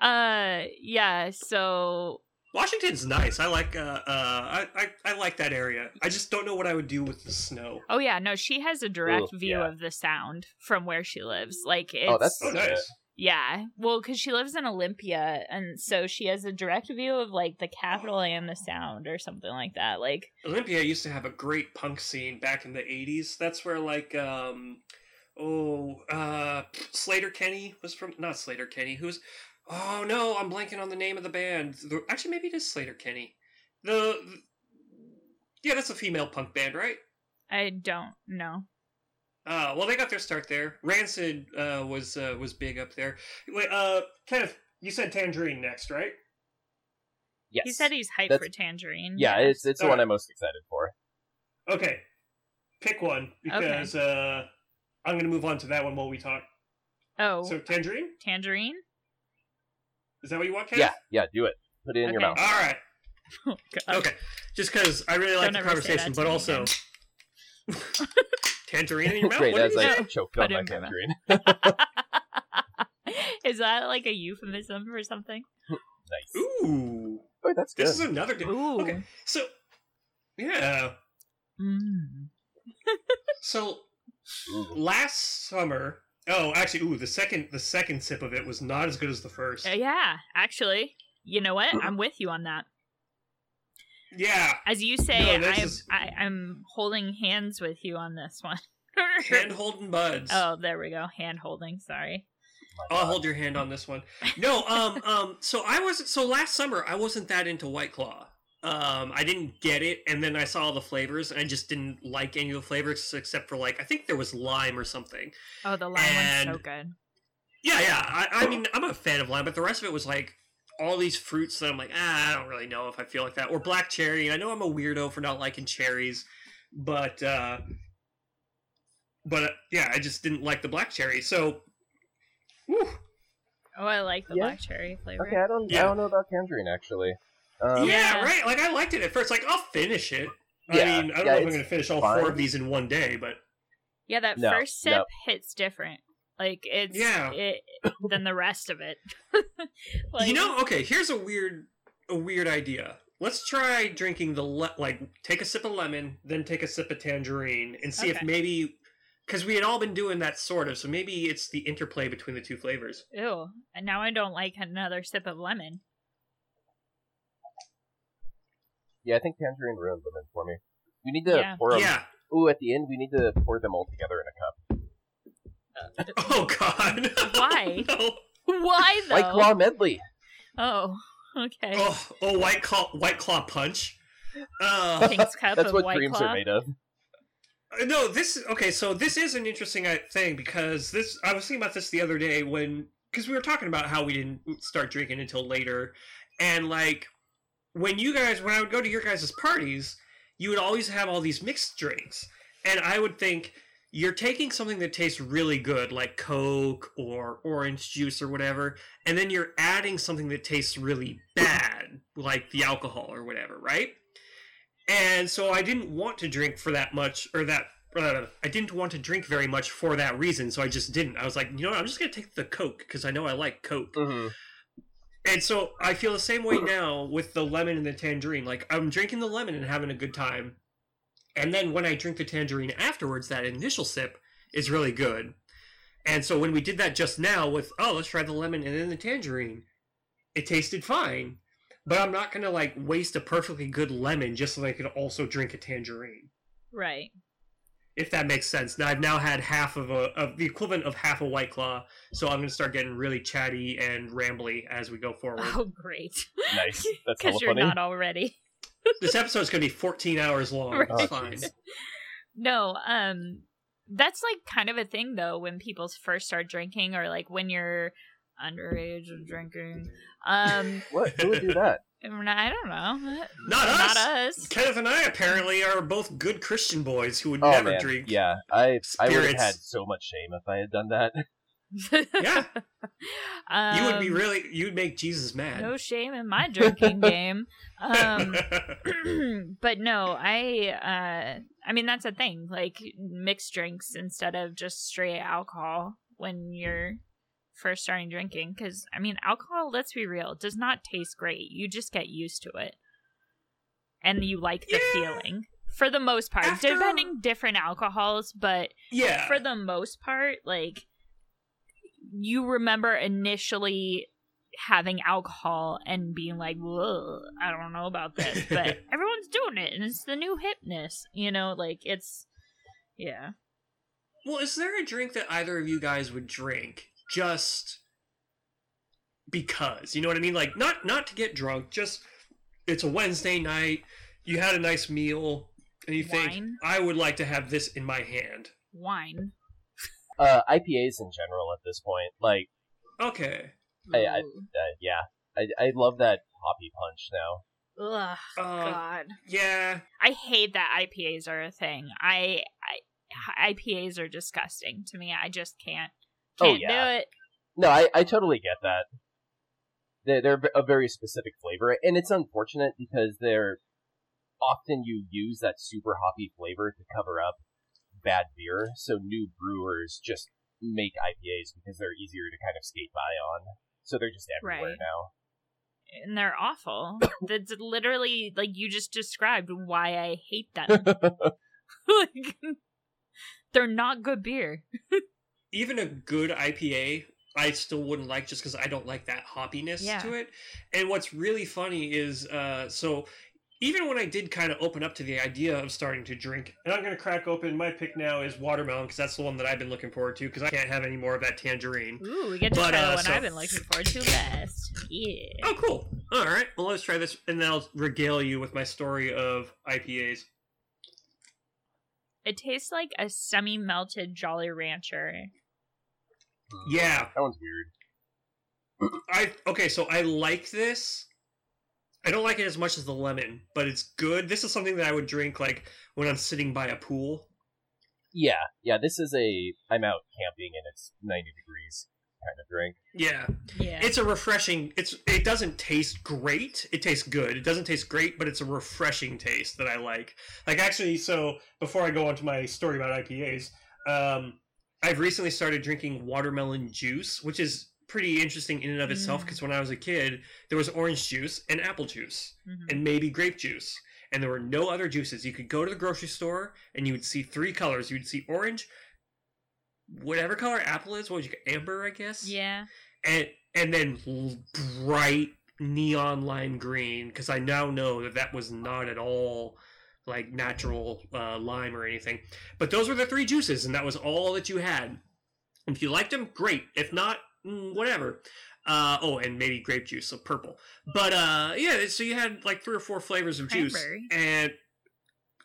uh, yeah. So Washington's nice. I like uh, uh I, I I like that area. I just don't know what I would do with the snow. Oh yeah, no, she has a direct Ooh, view yeah. of the sound from where she lives. Like it's Oh, that's Oh, nice. yeah. Well, because she lives in Olympia, and so she has a direct view of like the capital and the Sound, or something like that. Like Olympia used to have a great punk scene back in the 80s. That's where like um oh uh Sleater-Kinney was from not Sleater-Kinney. Who's Oh no, I'm blanking on the name of the band. The, actually maybe it is Sleater-Kinney. The, the Yeah, that's a female punk band, right? I don't know. Uh well they got their start there. Rancid uh was uh, was big up there. Wait, uh Kenneth, you said Tangerine next, right? Yes. He said he's hyped That's- for Tangerine. Yeah, it's it's the one I'm most excited for. Okay. Pick one because uh I'm going to move on to that one while we talk. Oh, So Tangerine? Tangerine. Is that what you want, Ken? Yeah, yeah, do it. Put it in your mouth. All right. Oh, *laughs* Okay. Just because I really like Don't the conversation, but also *laughs* tangerine in your mouth. Great, What as did you I say? choke on my in my mouth. tangerine. *laughs* Is that like a euphemism for something? nice. Ooh, Oh, that's good. this is another. Di- Ooh. Okay, so yeah, Mm. so Ooh. last summer. Oh, actually, ooh, the second the second sip of it was not as good as the first. Uh, yeah, actually, you know what? I'm with you on that. Yeah, As you say, No, I'm is- I, I'm holding hands with you on this one. *laughs* hand holding buds. oh, there we go. Hand holding. Sorry. I'll hold your hand on this one. No, um, um. So I wasn't. So last summer I wasn't that into White Claw. Um, I didn't get it, and then I saw all the flavors, and I just didn't like any of the flavors except for like I think there was lime or something. Oh, the lime one's so good. Yeah, yeah. I, I mean, I'm a fan of lime, but the rest of it was like all these fruits that I'm like, ah, I don't really know if I feel like that. Or black cherry. And I know I'm a weirdo for not liking cherries, but uh, but uh, yeah, I just didn't like the black cherry. So, whew, Oh, I like the Yeah. black cherry flavor. Okay, I don't, Yeah. I don't know about tangerine actually. Um, yeah, Yeah. right. Like I liked it at first. Like I'll finish it. Yeah, I mean, I don't yeah, know if I'm going to finish all fine. four of these in one day, but Yeah, that No, first sip no. hits different. Like it's Yeah. it, than the rest of it. like, *laughs* you know, okay. Here's a weird, a weird idea. Let's try drinking the le- like take a sip of lemon, then take a sip of tangerine, and see if maybe because we had all been doing that sort of. So maybe it's the interplay between the two flavors. Ew. And now I don't like another sip of lemon. Yeah, I think tangerine ruined lemon for me. We need to Yeah. pour them. Yeah. Ooh, at the end, we need to pour them all together in a cup. Oh God. Why? *laughs* no. Why though? White Claw medley. Oh, okay. Oh, oh, white claw, white claw punch. Uh, King's cup That's of what White dreams Claw. are made of. no, this okay. So this is an interesting uh, thing because this. I was thinking about this the other day when because we were talking about how we didn't start drinking until later, and like when you guys when I would go to your guys' parties, you would always have all these mixed drinks, and I would think you're taking something that tastes really good like Coke or orange juice or whatever, and then you're adding something that tastes really bad like the alcohol or whatever, right? And so I didn't want to drink for that much, or that uh, I didn't want to drink very much for that reason. So I just didn't. I was like, you know, what? I'm just gonna take the Coke because I know I like Coke. hmm And so I feel the same way now with the lemon and the tangerine. Like I'm drinking the lemon and having a good time, and then when I drink the tangerine afterwards, that initial sip is really good. And so when we did that just now with oh let's try the lemon and then the tangerine, it tasted fine. But I'm not gonna like waste a perfectly good lemon just so I could also drink a tangerine. Right. If that makes sense. Now I've now had half of a of the equivalent of half a white claw, so I'm gonna start getting really chatty and rambly as we go forward. Oh, great. Nice. *laughs* That's hella Because you're funny. not already. *laughs* this episode's gonna be 14 hours long. Right. It's fine. *laughs* No, um that's like kind of a thing though when people first start drinking or like when you're underage and drinking. Um What? Who would do that? I don't know. Not us. Not us. Kenneth and I apparently are both good Christian boys who would Oh never man, drink. yeah. I I would have spirits. had so much shame if I had done that. *laughs* Yeah. You would be Um, really. You'd make Jesus mad. no shame in my drinking *laughs* game. Um *laughs* *clears throat* but no, I uh I mean that's a thing. Like mixed drinks instead of just straight alcohol when you're first starting drinking cuz I mean alcohol, let's be real, does not taste great. You just get used to it. And you like the Yeah. feeling for the most part. After- Depending different alcohols, but yeah. for the most part, like you remember initially having alcohol and being like, "Whoa, I don't know about this," *laughs* but everyone's doing it, and it's the new hipness. You know, like it's, yeah. Well, is there a drink that either of you guys would drink just because? You know what I mean? Like not not to get drunk, just it's a Wednesday night, you had a nice meal, and you think I would like to have this in my hand. Wine. Uh, IPAs in general at this point, like, Okay. I- I- Ooh. uh, yeah, I I love that hoppy punch now. Ugh, Uh, God. Yeah. I hate that IPAs are a thing. I, I IPAs are disgusting to me. I just can't Oh, can't yeah. do it. No, I, I totally get that. They're, they're a very specific flavor, and it's unfortunate because they're often you use that super hoppy flavor to cover up bad beer. So new brewers just make IPAs because they're easier to kind of skate by on. So they're just everywhere Right. now. and they're awful. *coughs* That's literally like you just described why I hate them. *laughs* *laughs* like, they're not good beer. *laughs* even a good IPA, I still wouldn't like just because I don't like that hoppiness Yeah. to it. And what's really funny is, uh, so even when I did kind of open up to the idea of starting to drink, and I'm going to crack open my pick now is watermelon because that's the one that I've been looking forward to because I can't have any more of that tangerine. Ooh, we get to But, try uh, the one so- I've been looking forward to last. Yeah. Oh, cool. All right. Well, let's try this, and then I'll regale you with my story of IPAs. It tastes like a semi-melted Jolly Rancher. Yeah. That one's weird. I okay, so I like this. I don't like it as much as the lemon, but it's good. This is something that I would drink like when I'm sitting by a pool. Yeah, yeah. This is a I'm out camping and it's 90 degrees kind of drink. Yeah. Yeah. It's a refreshing it's it doesn't taste great. It tastes good. It doesn't taste great, but it's a refreshing taste that I like. Like actually, so before I go on to my story about IPAs, um I've recently started drinking watermelon juice, which is pretty interesting in and of itself Mm. because when I was a kid, there was orange juice and apple juice. Mhm. and maybe grape juice. And there were no other juices. You could go to the grocery store and you would see three colors. You would see orange, whatever color apple is. What would you amber, I guess. Yeah. And and then bright neon lime green because I now know that that was not at all like natural uh, lime or anything. But those were the three juices, and that was all that you had. If you liked them, great. If not, mm, whatever. Uh, oh, and maybe grape juice, so purple. But uh, yeah, so you had like three or four flavors of juice, Cranberry. and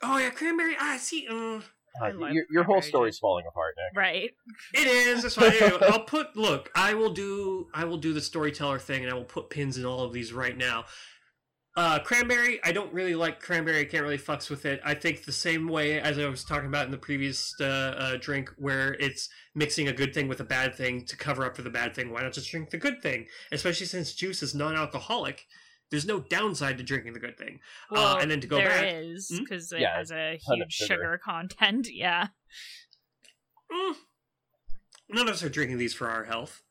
oh yeah, cranberry. Ah, see, uh, Uh, I love your, your whole story's falling apart, Nick. Right. It is. That's fine. Anyway, I'll put. Look, I will do. I will do the storyteller thing, and I will put pins in all of these right now. Uh, cranberry. I don't really like cranberry. I can't really fucks with it. I think the same way as I was talking about in the previous uh, uh, drink, where it's mixing a good thing with a bad thing to cover up for the bad thing. Why not just drink the good thing? Especially since juice is non-alcoholic. There's no downside to drinking the good thing. Well, uh, and then to go there back, is Hmm? because it Yeah, has a huge sugar. sugar content. *laughs* Yeah. Mm. none of us are drinking these for our health.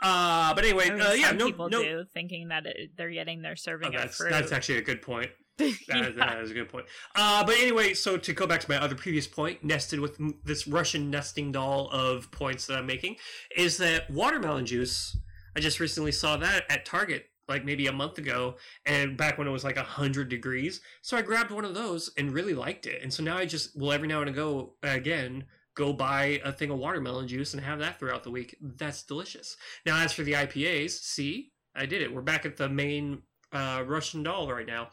Uh, but anyway, uh, yeah, no, people no. do, thinking that it, they're getting their serving Oh, of that's fruit. that's actually a good point. *laughs* Yeah. That, that is a good point. Uh, but anyway, so to go back to my other previous point, nested with this Russian nesting doll of points that I'm making, is that watermelon juice. I just recently saw that at Target, like maybe a month ago, and back when it was like hundred degrees. So I grabbed one of those and really liked it, and so now I just will every now and go again go buy a thing of watermelon juice and have that throughout the week. That's delicious. Now, as for the IPAs, see, I did it. We're back at the main uh, Russian doll right now.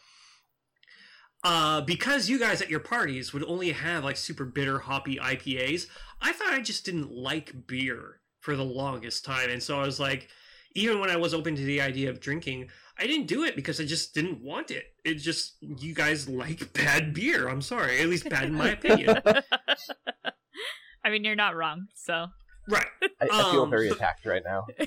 Uh, because you guys at your parties would only have like super bitter hoppy IPAs, I thought I just didn't like beer for the longest time. And so I was like, even when I was open to the idea of drinking, I didn't do it because I just didn't want it. It just, you guys like *laughs* bad beer. I'm sorry. At least bad in my opinion. *laughs* I mean, you're not wrong. So, right. I, I feel Um, very attacked right now. *laughs*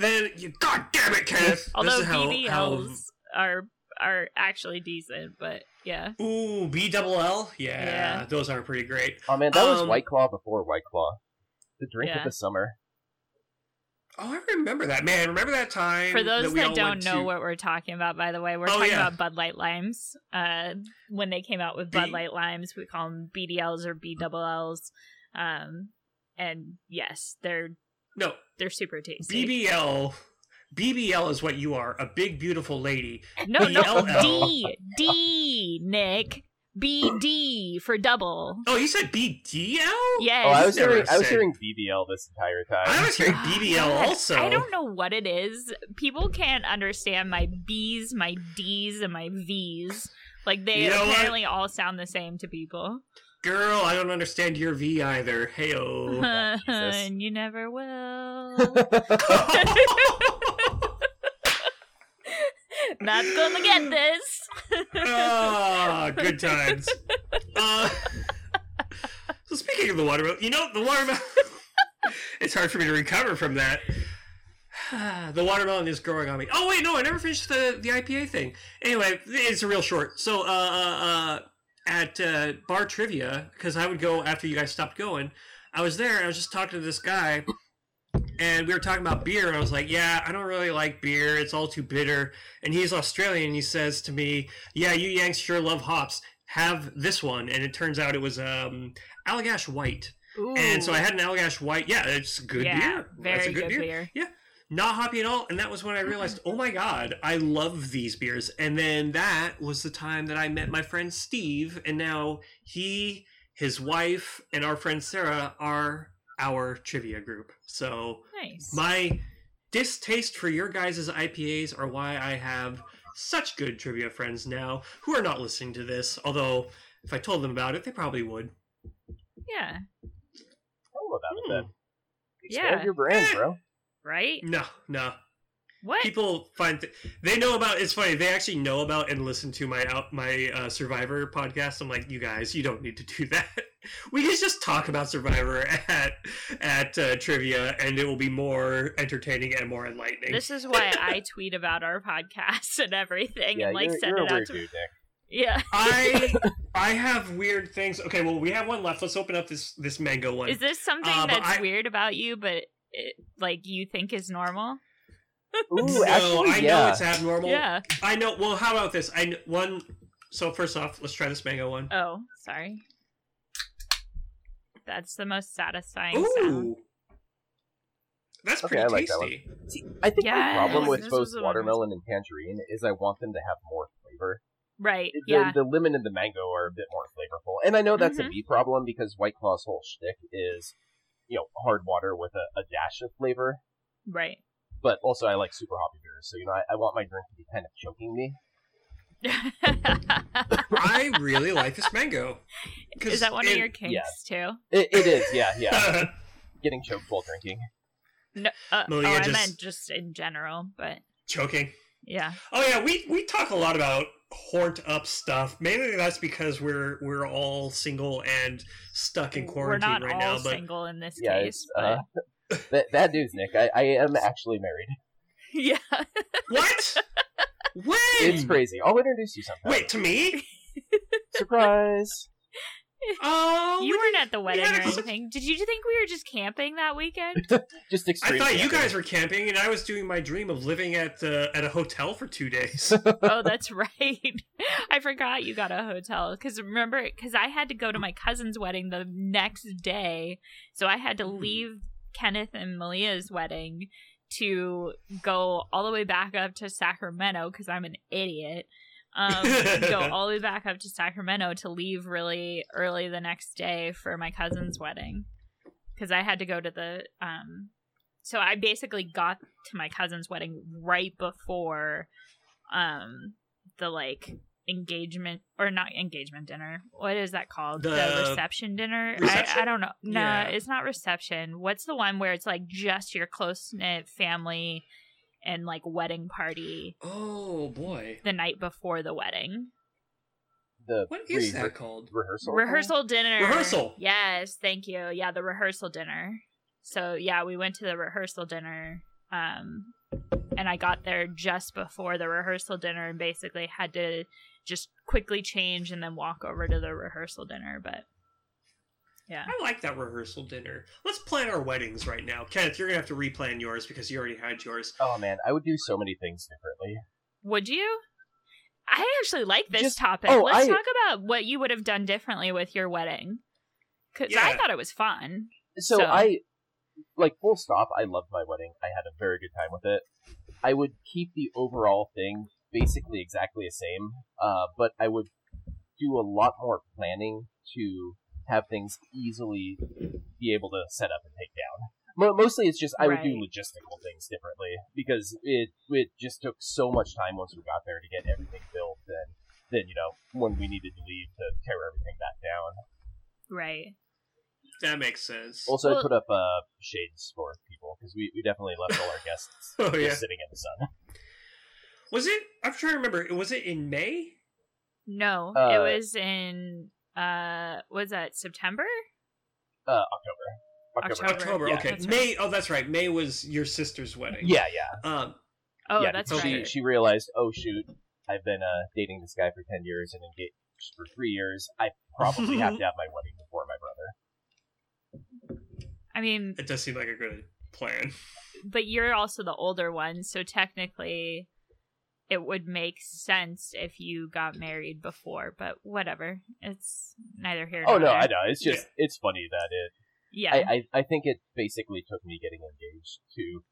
Then, you, god damn it, Kenneth. although this is how, BBLs how are are actually decent, but yeah, Ooh, B double L? Yeah, Yeah. those are pretty great. Oh man, that was Um, White Claw before White Claw. The drink Yeah. of the summer. Oh, I remember that, man. Remember that time? for those we that, all don't know to- what we're talking about, by the way, we're Oh, talking yeah. about Bud Light limes. Uh, when they came out with Bud Light limes, we call them BDLs or B double Ls. Um, and yes, they're No, they're super tasty. BBL. BBL is what you are, a big, beautiful lady. no, no, D D Nick BD for double. Oh, you said BDL? Yes. Oh, I was hearing I was hearing BBL this entire time. I was hearing *sighs* BBL also. I don't know what it is. People can't understand my B's, my D's, and my V's. Like they You know what? apparently all sound the same to people. Girl, I don't understand your V either. Heyo. *laughs* Jesus. and you never will. *laughs* *laughs* Not gonna get *laughs* this. Ah, good times. *laughs* Uh, so speaking of the watermelon, you know the watermelon. *laughs* it's hard for me to recover from that. *sighs* the watermelon is growing on me. Oh wait, no, I never finished the the IPA thing. Anyway, it's a real short. So uh, uh, uh at uh, bar trivia because I would go after you guys stopped going. I was there and I was just talking to this guy. And we were talking about beer, and I was like, "Yeah, I don't really like beer. It's all too bitter." And he's Australian. And he says to me, "Yeah, you Yanks sure love hops. Have this one." And it turns out it was um, Allagash White. Ooh. And so I had an Allagash White. Yeah, it's good yeah, beer. Very That's a good, beer. beer. Yeah, not hoppy at all. And that was when I realized, oh my god, I love these beers. And then that was the time that I met my friend Steve, and now he, his wife, and our friend Sarah are our trivia group. So Nice. my distaste for your guys' IPAs are why I have such good trivia friends now who are not listening to this. Although, if I told them about it, they probably would. yeah. Tell them about it then. Hmm. Yeah. Expand your brand, bro. *laughs* Right. No, no. What? People find th- they know about. It's funny. They actually know about and listen to my out my uh, Survivor podcast. I'm like, you guys, you don't need to do that. *laughs* We can just talk about Survivor *laughs* at at uh, trivia, and it will be more entertaining and more enlightening. This is why I *laughs* tweet about our podcast and everything Yeah, and like you're, send you're it out to dude, Yeah. I I have weird things. Okay, well, we have one left. Let's open up this this mango one. Is this something Uh, that's I- weird about you but it, like you think is normal? Ooh, no, actually, I know it's abnormal. Yeah. I know. Well, how about this? I one. So first off, let's try this mango one. Oh, sorry. That's the most satisfying sound. Ooh, that's Okay, pretty I like that one. tasty. See, I think Yes, my problem with this both was watermelon and tangerine is I want them to have more flavor. Right. The, Yeah. the lemon and the mango are a bit more flavorful, and I know that's a Mhm. me problem because White Claw's whole shtick is, you know, hard water with a, a dash of flavor. Right. But also, I like super hoppy beers, so you know, I, I want my drink to be kind of choking me. *laughs* I really like this mango. Is that one of your kinks yeah. too? It, it is, yeah, yeah. *laughs* Getting choked while drinking. No, uh, Malia oh, I just- meant just in general, but choking? yeah. Oh yeah, we we talk a lot about horned up stuff. Mainly that's because we're we're all single and stuck in quarantine right now. We're not right all now. But single in this Yeah, case, it's uh, but bad, bad news, Nick. I, I am actually married. yeah. what? When? It's crazy. I'll introduce you sometime. Wait to me? *laughs* surprise! Oh, you we weren't didn't- at the wedding had or a- anything. Did you think we were just camping that weekend? *laughs* Just extreme. I extreme. thought you guys were camping, and I was doing my dream of living at uh, at a hotel for two days. *laughs* oh, that's right. I forgot you got a hotel because remember, because I had to go to my cousin's wedding the next day, so I had to Hmm. leave Kenneth and Malia's wedding to go all the way back up to Sacramento because I'm an idiot. Um, go *laughs* all the way back up to Sacramento to leave really early the next day for my cousin's wedding because I had to go to the um. So I basically got to my cousin's wedding right before um the like engagement or not engagement dinner what is that called the, The reception dinner reception? I, I don't know no Yeah. it's not reception what's the one where it's like just your close-knit family and like wedding party oh boy, the night before the wedding The what is re- that called? rehearsal? rehearsal dinner Rehearsal. yes thank you yeah the rehearsal dinner so yeah we went to the rehearsal dinner um and i got there just before the rehearsal dinner and basically had to just quickly change and then walk over to the rehearsal dinner but yeah I like that rehearsal dinner. Let's plan our weddings right now. Kenneth, you're gonna have to replan yours because you already had yours. Oh man, I would do so many things differently. would you i actually like this Just- topic oh, let's I- talk about what you would have done differently with your wedding because i thought it was fun So, So- I like full stop. I loved my wedding. I had a very good time with it. I would keep the overall thing basically exactly the same, uh, but I would do a lot more planning to have things easily be able to set up and take down. Mo- mostly, it's just I would do logistical things differently because it it just took so much time once we got there to get everything built, and then you know when we needed to leave to tear everything back down. right That makes sense. Also, Well- I put up uh, shades for people because we, we definitely left all our guests *laughs* Oh, just yeah. sitting in the sun. Was it? I'm trying to remember. Was it in May? No, Uh, it was in uh was that September? Uh, October. October. October. October. Yeah. okay. That's right. May. Oh, that's right. May was your sister's wedding. Yeah, yeah. Um. Oh, yeah, that's because right. She, she realized, oh shoot, I've been uh, dating this guy for ten years and engaged for three years. I probably have to *laughs* have my wedding before my brother. I mean, It does seem like a good plan. but you're also the older one, so technically it would make sense if you got married before, but whatever. It's neither here oh, nor Oh no, there. I know. It's just it's funny that it. Yeah. I, I I think it basically took me getting engaged to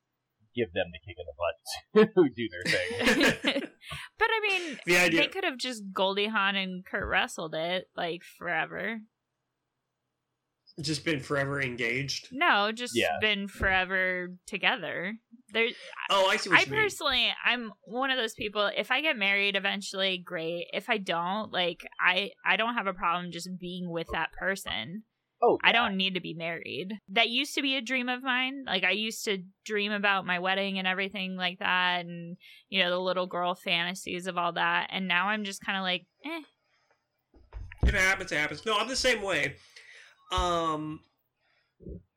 give them the kick in the butt to *laughs* do their thing. *laughs* *laughs* but I mean, The idea. they could have just Goldie Hawn and Kurt Russelled it like forever. Just been forever engaged. No, just Yeah. been forever together. There Oh, I see what I you mean. personally, I'm one of those people. If I get married eventually, great. If I don't, like, I I don't have a problem just being with that person. Oh, I don't need to be married. That used to be a dream of mine. Like I used to dream about my wedding and everything like that, and you know the little girl fantasies of all that. And now I'm just kind of like, eh. If it happens, it happens. No, I'm the same way. Um,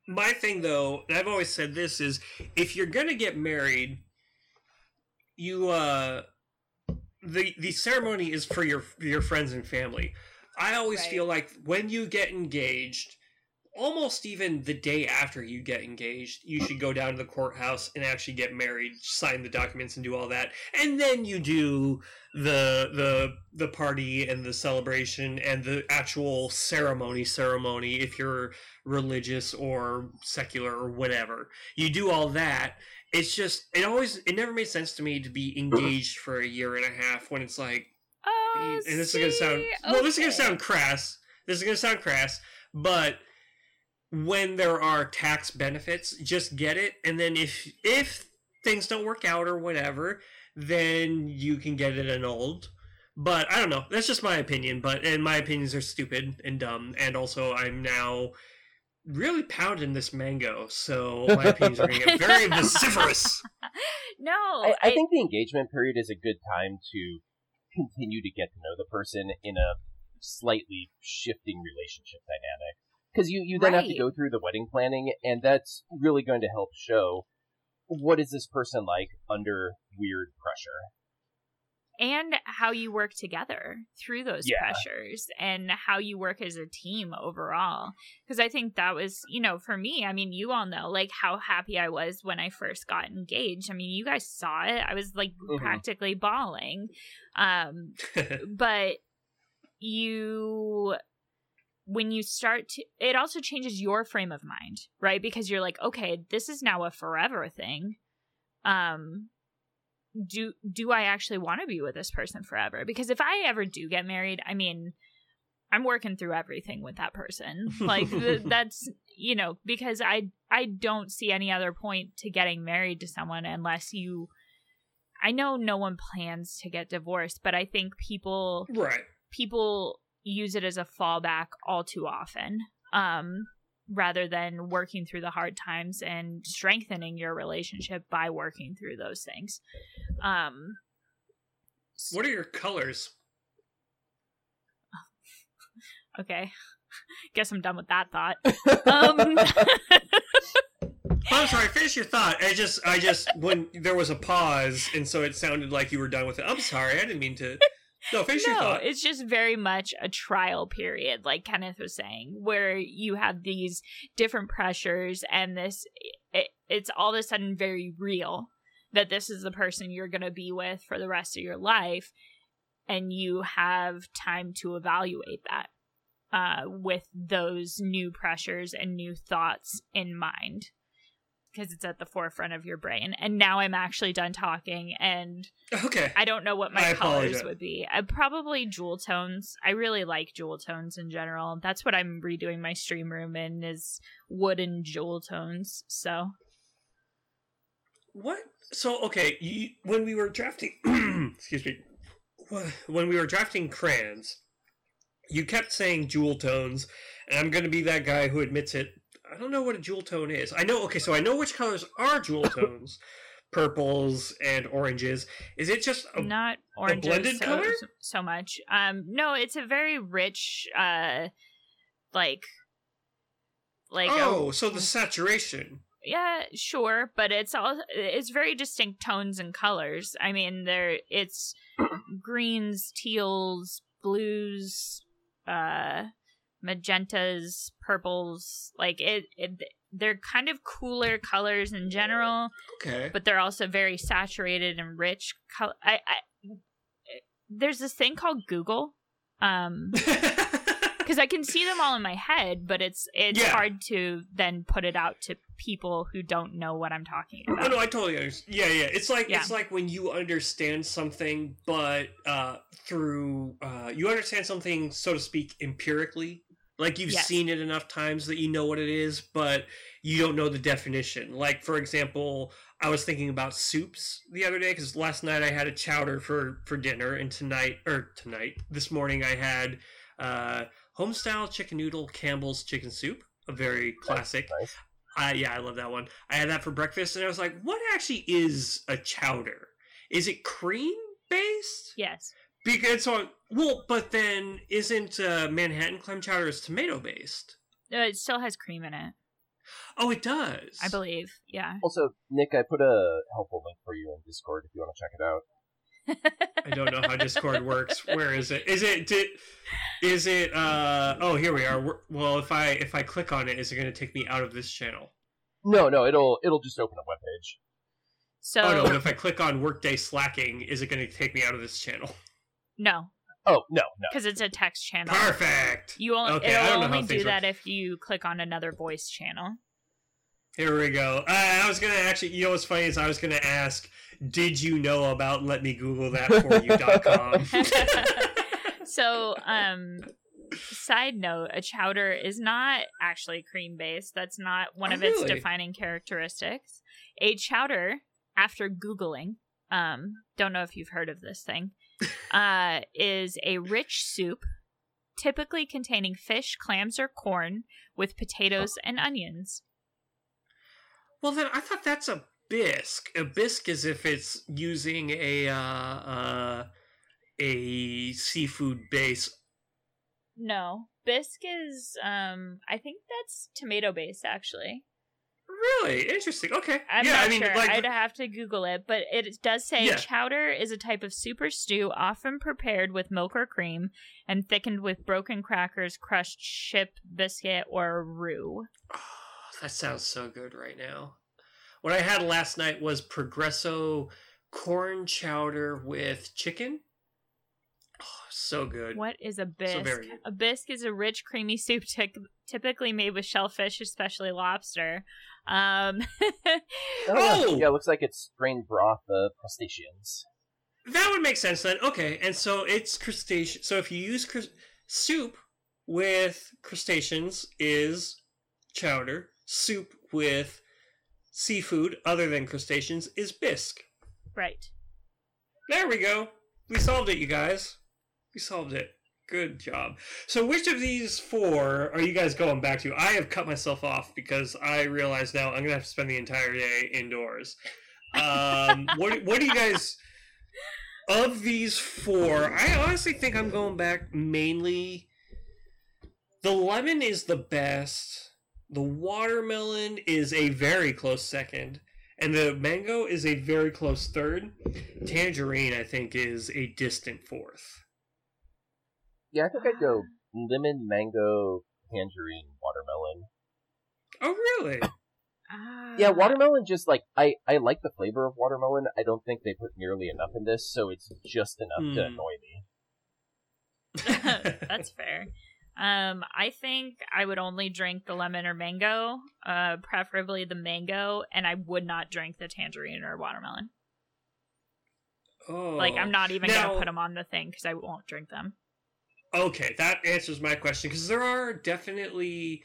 my thing though, and I've always said this is, if you're gonna get married, you uh, the the ceremony is for your your friends and family. I always Right. feel like when you get engaged, almost even the day after you get engaged, you should go down to the courthouse and actually get married, sign the documents, and do all that, and then you do the the the party and the celebration and the actual ceremony ceremony if you're religious or secular or whatever. You do all that. It's just it always it never made sense to me to be engaged for a year and a half when it's like Oh, and this is gonna sound see? well this is gonna sound crass. This is gonna sound crass, but when there are tax benefits, just get it and then if if things don't work out or whatever, then you can get it annulled. But I don't know. That's just my opinion. But and my opinions are stupid and dumb. And also, I'm now really pounding this mango, so my opinions are going to get very *laughs* vociferous. No, I, I think the engagement period is a good time to continue to get to know the person in a slightly shifting relationship dynamic. Because you, you then have to go through the wedding planning, and that's really going to help show what is this person like under weird pressure. and how you work together through those Yeah. pressures and how you work as a team overall because i think that was you know for me i mean you all know like how happy i was when i first got engaged i mean you guys saw it i was like Mhm. practically bawling um *laughs* but you when you start to it also changes your frame of mind right? Because you're like okay this is now a forever thing. Um do do i actually want to be with this person forever? Because if i ever do get married i mean i'm working through everything with that person. *laughs* Like th- that's you know because i i don't see any other point to getting married to someone unless you i know no one plans to get divorced but i think people right. people use it as a fallback all too often um rather than working through the hard times and strengthening your relationship by working through those things um What are your colors? *laughs* okay *laughs* guess i'm done with that thought *laughs* um I'm sorry. Finish your thought. I just, I just, when there was a pause, and so it sounded like you were done with it. I'm sorry. I didn't mean to. No, finish your thought. it's just very much a trial period, like Kenneth was saying, where you have these different pressures, and this it, it's all of a sudden very real that this is the person you're going to be with for the rest of your life, and you have time to evaluate that uh, with those new pressures and new thoughts in mind. Because it's at the forefront of your brain. And now I'm actually done talking, and Okay. I don't know what my I colors apologize. would be. I probably jewel tones. I really like jewel tones in general. That's what I'm redoing my stream room in is wooden jewel tones. So What? So okay, you, when we were drafting, *clears throat* excuse me, when we were drafting crayons, you kept saying jewel tones, and I'm going to be that guy who admits it. I don't know what a jewel tone is. I know. Okay, so I know which colors are jewel *laughs* tones, purples and oranges. Is it just a, not orange blended so, color? so much. Um no, it's a very rich uh like like a- oh? So the *laughs* saturation. yeah sure but it's all it's very distinct tones and colors i mean there it's *clears throat* greens teals blues uh magentas purples like it, it they're kind of cooler colors in general Okay. but they're also very saturated and rich color I, I there's this thing called google um *laughs* because I can see them all in my head, but it's it's Yeah. hard to then put it out to people who don't know what I'm talking about. Oh no, I totally understand. Yeah, yeah. It's like Yeah. it's like when you understand something, but uh, through uh, you understand something, so to speak, empirically. Like you've Yes. seen it enough times that you know what it is, but you don't know the definition. Like for example, I was thinking about soups the other day because last night I had a chowder for for dinner, and tonight or tonight this morning I had uh, homestyle chicken noodle Campbell's chicken soup, a very classic. Nice. I yeah, I love that one. I had that for breakfast, and I was like, "What actually is a chowder? Is it cream based? yes, Because so well, but then isn't uh, Manhattan clam chowder is tomato based? Uh, it still has cream in it, Oh, it does. I believe. Yeah. Also, Nick, I put a helpful link for you in Discord if you want to check it out. *laughs* I don't know how Discord works. Where is it? Is it did, is it uh oh here we are. We're- Well, if I if I click on it, is it going to take me out of this channel? No, no, it'll it'll just open a webpage. So Oh no, but if I click on Workday Slacking, is it going to take me out of this channel? No, Oh no, no. because it's a text channel. Perfect. You only, Okay, I don't it'll know only do things work. that if you click on another voice channel. Here we go. Uh, I was gonna actually, you know what's funny is I was gonna ask, did you know about let me Google that for you.com? *laughs* *laughs* so, um, side note: a chowder is not actually cream based. That's not one Oh, of its really? defining characteristics. A chowder, after googling, um, don't know if you've heard of this thing, uh, is a rich soup, typically containing fish, clams, or corn, with potatoes and onions. well, then I thought that's a bisque. A bisque is if it's using a uh, uh, a seafood base. No, bisque is um, I think that's tomato based actually. Really interesting. Okay. I'm yeah, not I mean, sure. like, I'd have to Google it, but it does say Yeah. chowder is a type of super stew often prepared with milk or cream and thickened with broken crackers, crushed ship biscuit, or roux. Oh, *sighs* that sounds so good right now. What I had last night was Progresso corn chowder with chicken. Oh, *sighs* so good. What is a bisque? good. a bisque is a rich, creamy *laughs* soup tic- typically made with shellfish, especially lobster. Um, *laughs* Oh! yeah, it looks like it's strained broth of crustaceans. That would make sense then. Okay, and so it's crustacean. So if you use crus- soup with crustaceans is chowder. Soup with seafood other than crustaceans is bisque. right. There we go. We solved it, you guys. We solved it. Good job. So, which of these four are you guys going back to? I have cut myself off because I realize now I'm gonna have to spend the entire day indoors. Um, *laughs* what What do you guys of these four? I honestly think I'm going back mainly. The lemon is the best. The watermelon is a very close second. And the mango is a very close third. Tangerine, I think, is a distant fourth. Yeah, I think I'd go lemon, mango, tangerine, watermelon. Oh, really? *coughs* Ah. Yeah, watermelon just like I I like the flavor of watermelon. I don't think they put nearly enough in this, so it's just enough to Hmm. annoy me. *laughs* *laughs* That's fair. Um, I think I would only drink the lemon or mango, uh, preferably the mango, and I would not drink the tangerine or watermelon. oh. Like, I'm not even Now- gonna put them on the thing because I won't drink them. Okay, that answers my question because there are definitely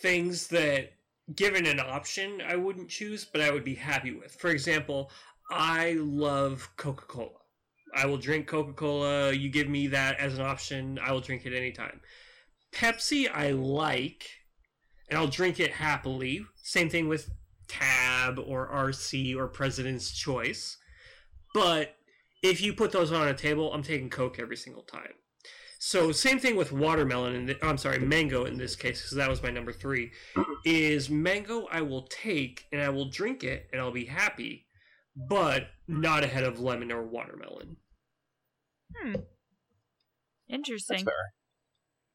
things that, given an option, I wouldn't choose, but I would be happy with. For example, I love Coca Cola. I will drink Coca Cola. You give me that as an option, I will drink it anytime. Pepsi, I like, and I'll drink it happily. Same thing with Tab or RC or President's Choice. But if you put those on a table, I'm taking Coke every single time. So same thing with watermelon. And I'm sorry, mango in this case, because that was my number three. Is mango I will take and I will drink it and I'll be happy, but not ahead of lemon or watermelon. Hmm. That's Interesting. fair.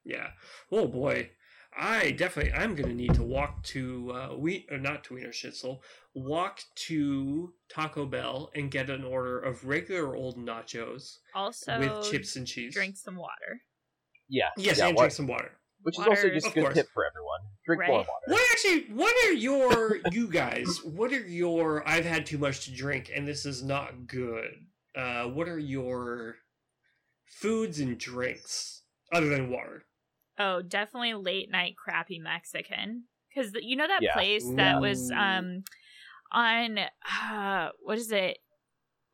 Yeah. Oh boy. I definitely I'm gonna need to walk to uh we or not to Wienerschnitzel, walk to Taco Bell and get an order of regular old nachos Also, with chips and cheese. drink some water. Yeah. Yes, yeah, and wa- drink some water. which is also just a good course. tip for everyone. Drink more water. What actually? What are your *laughs* you guys? What are your? I've had too much to drink, and this is not good. Uh, what are your foods and drinks other than water? Oh, definitely late night crappy Mexican. Because you know that Yeah. place that was um on uh, what is it?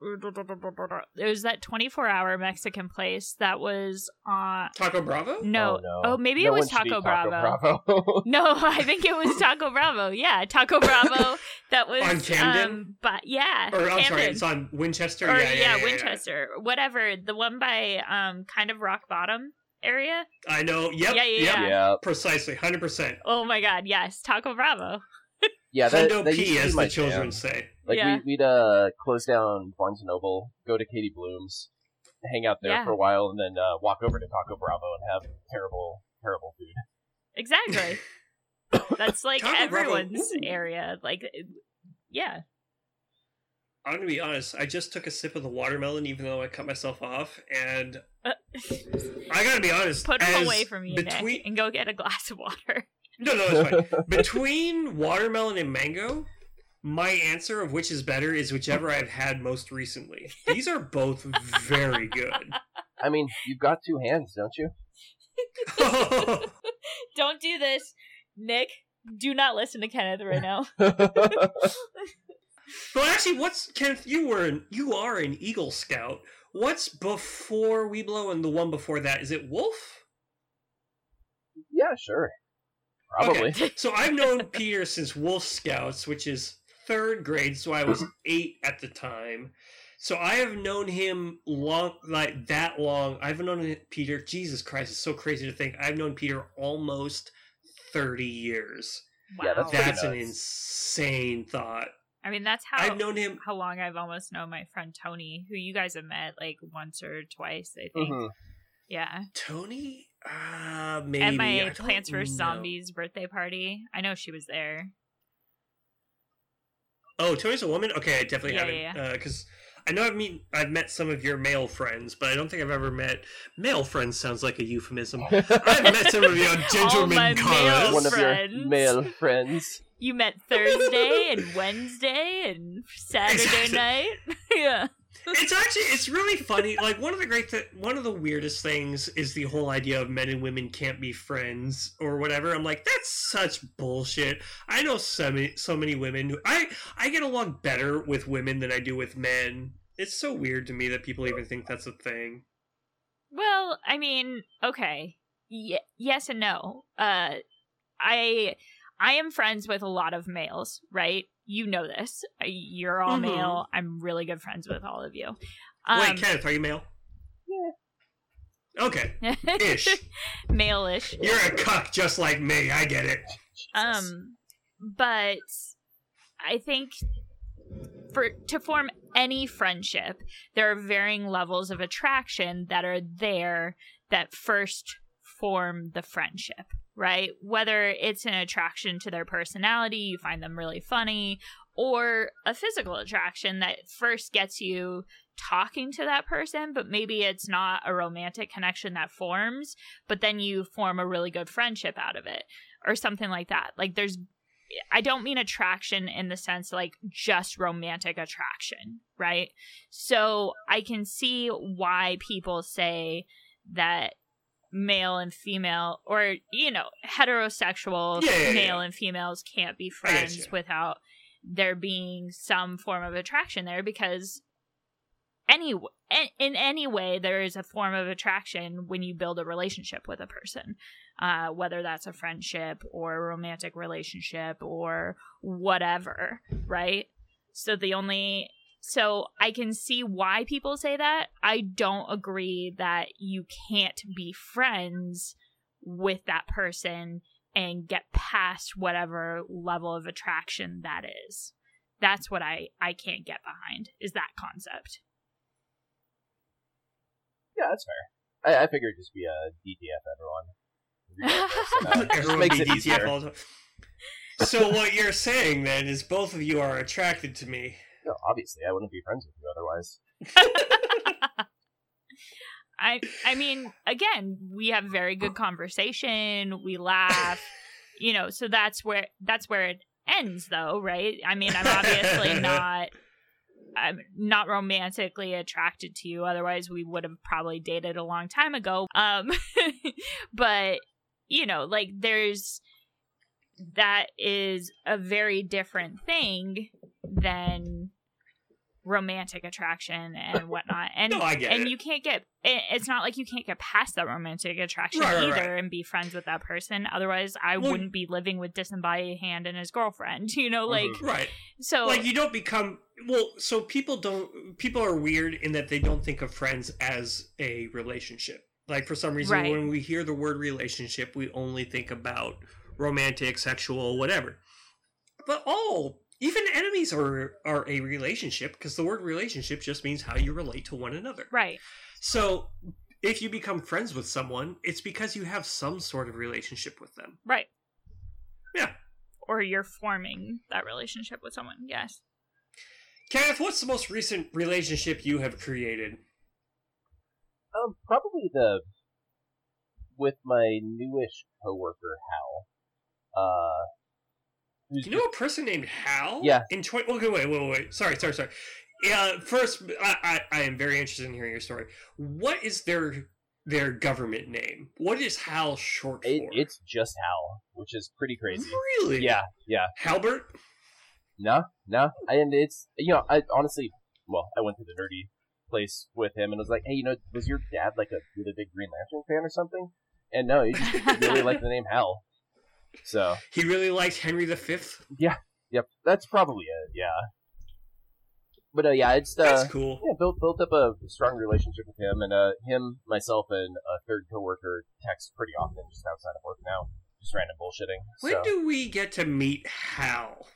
It was that twenty four hour Mexican place that was on. Taco Bravo. No, Oh, no. oh maybe No it was one should Taco Bravo. Bravo. *laughs* No, I think it was Taco Bravo. Yeah, Taco Bravo. *laughs* That was On Camden? Um, but yeah, Or I'm sorry, it's on Winchester. or yeah, yeah, yeah, yeah, yeah. Winchester, whatever. The one by um, kind of rock bottom area. I know. Yep. Yeah, yeah, yep. yeah. yeah. Precisely. Hundred percent. Oh my god, yes, Taco Bravo. *laughs* Yeah, that, Hundo that P, as my the children jam. say. Like Yeah. we, we'd uh close down Barnes and Noble, go to Katie Bloom's, hang out there Yeah. for a while, and then uh, walk over to Taco Bravo and have terrible, terrible food. Exactly. *laughs* That's like Taco everyone's ooh. area. Like, yeah. I'm gonna be honest. I just took a sip of the watermelon, even though I cut myself off, and Uh, I gotta be honest. Put them as away from you, between... Nick, and go get a glass of water. No, no, it's fine. *laughs* between watermelon and mango, my answer of which is better is whichever I've had most recently. These are both very good. I mean, you've got two hands, don't you? *laughs* Don't do this, Nick. Do not listen to Kenneth right now. *laughs* Well, actually, what's Kenneth? You were an, you are an Eagle Scout. What's before Weeblo and the one before that? Is it Wolf? yeah, sure. Probably. Okay. So I've known Peter since Wolf Scouts, which is third grade. So I was *clears throat* eight at the time. So I have known him long, like that long. I've known Peter. Jesus Christ, it's so crazy to think I've known Peter almost thirty years. Yeah, that's Wow. That's an insane thought. I mean, that's how I've known him. how long I've almost known my friend Tony, who you guys have met like once or twice, I think. Mhm. Yeah. Tony, uh, maybe At my don't Plants vs. Zombies birthday party. I know she was there. Oh, Tony's a woman. Okay, I definitely Yeah, haven't yeah, because I know I've meet I've met some of your male friends, but I don't think I've ever met male friends. Sounds like a euphemism. *laughs* I've met some of your All my gentlemen male callers. One of your male friends. You met Thursday and Wednesday and Saturday Exactly. night. *laughs* yeah. it's actually it's really funny. Like one of the great th- one of the weirdest things is the whole idea of men and women can't be friends or whatever. I'm like that's such bullshit. I know so many so many women. Who, I I get along better with women than I do with men. It's so weird to me that people even think that's a thing. Well, I mean, okay. Y- yes and no. Uh I I am friends with a lot of males, right? You know this. You're all Mhm. male. I'm really good friends with all of you. Um, Wait, Kenneth, are you male? Yeah. Okay, *laughs* ish. male-ish. You're a cuck just like me. I get it. Um, but I think for to form any friendship, there are varying levels of attraction that are there that first form the friendship, right? Whether it's an attraction to their personality, you find them really funny, or a physical attraction that first gets you talking to that person, but maybe it's not a romantic connection that forms, but then you form a really good friendship out of it or something like that. Like there's I don't mean attraction in the sense like just romantic attraction, right? So I can see why people say that male and female or you know heterosexual Yeah, yeah, male yeah. and females can't be friends without there being some form of attraction there because any in- in any way there is a form of attraction when you build a relationship with a person uh, whether that's a friendship or a romantic relationship or whatever, right? So the only so I can see why people say that. I don't agree that you can't be friends with that person and get past whatever level of attraction that is. That's what I I can't get behind is that concept. Yeah, that's fair. I, I figured it'd just be a DTF everyone. *laughs* Regardless, just Everyone makes be it DTF easier. all the time. So what you're saying then is both of you are attracted to me. No, obviously, I wouldn't be friends with you otherwise. *laughs* I I mean, again, we have very good conversation. We laugh, you know. So that's where that's where it ends, though, right? I mean, I'm obviously *laughs* not. I'm not romantically attracted to you. Otherwise, we would have probably dated a long time ago. Um, *laughs* but you know, like there's that is a very different thing than romantic attraction and *laughs* whatnot. And No, and it. you can't get it, it's not like you can't get past that romantic attraction Right, either right. and be friends with that person. Otherwise, I Well- wouldn't be living with disembodied hand and his girlfriend. *laughs* You know, like Mhm. Right. so. Like you don't become well, so people don't people are weird in that they don't think of friends as a relationship. Like for some reason Right. when we hear the word relationship, we only think about romantic, sexual, whatever. but all even enemies are are a relationship because the word relationship just means how you relate to one another. Right. So if you become friends with someone, it's because you have some sort of relationship with them. Right. Yeah. Or you're forming that relationship with someone. Yes. Kenneth, what's the most recent relationship you have created? Um, probably the with my newish coworker Hal. Uh, who's You know a person named Hal? Yeah. In twenty. Okay, wait, wait, wait, wait. Sorry, sorry, sorry. Yeah. First, I, I, I am very interested in hearing your story. What is their their government name? What is Hal short for? it, it's just Hal, which is pretty crazy. Really? Yeah, yeah. Halbert. No, no, and it's you know, I honestly, well, I went to the nerdy place with him and was like, hey, you know, was your dad like a really big Green Lantern fan or something? And no, he just *laughs* really liked the name Hal. So, He really liked Henry V. Yeah. Yep, that's probably it. Yeah, but uh, yeah, it's uh, That's cool. yeah, built built up a strong relationship with him, and uh, him, myself, and a third coworker text pretty often just outside of work now, just random bullshitting. When so do we get to meet Hal?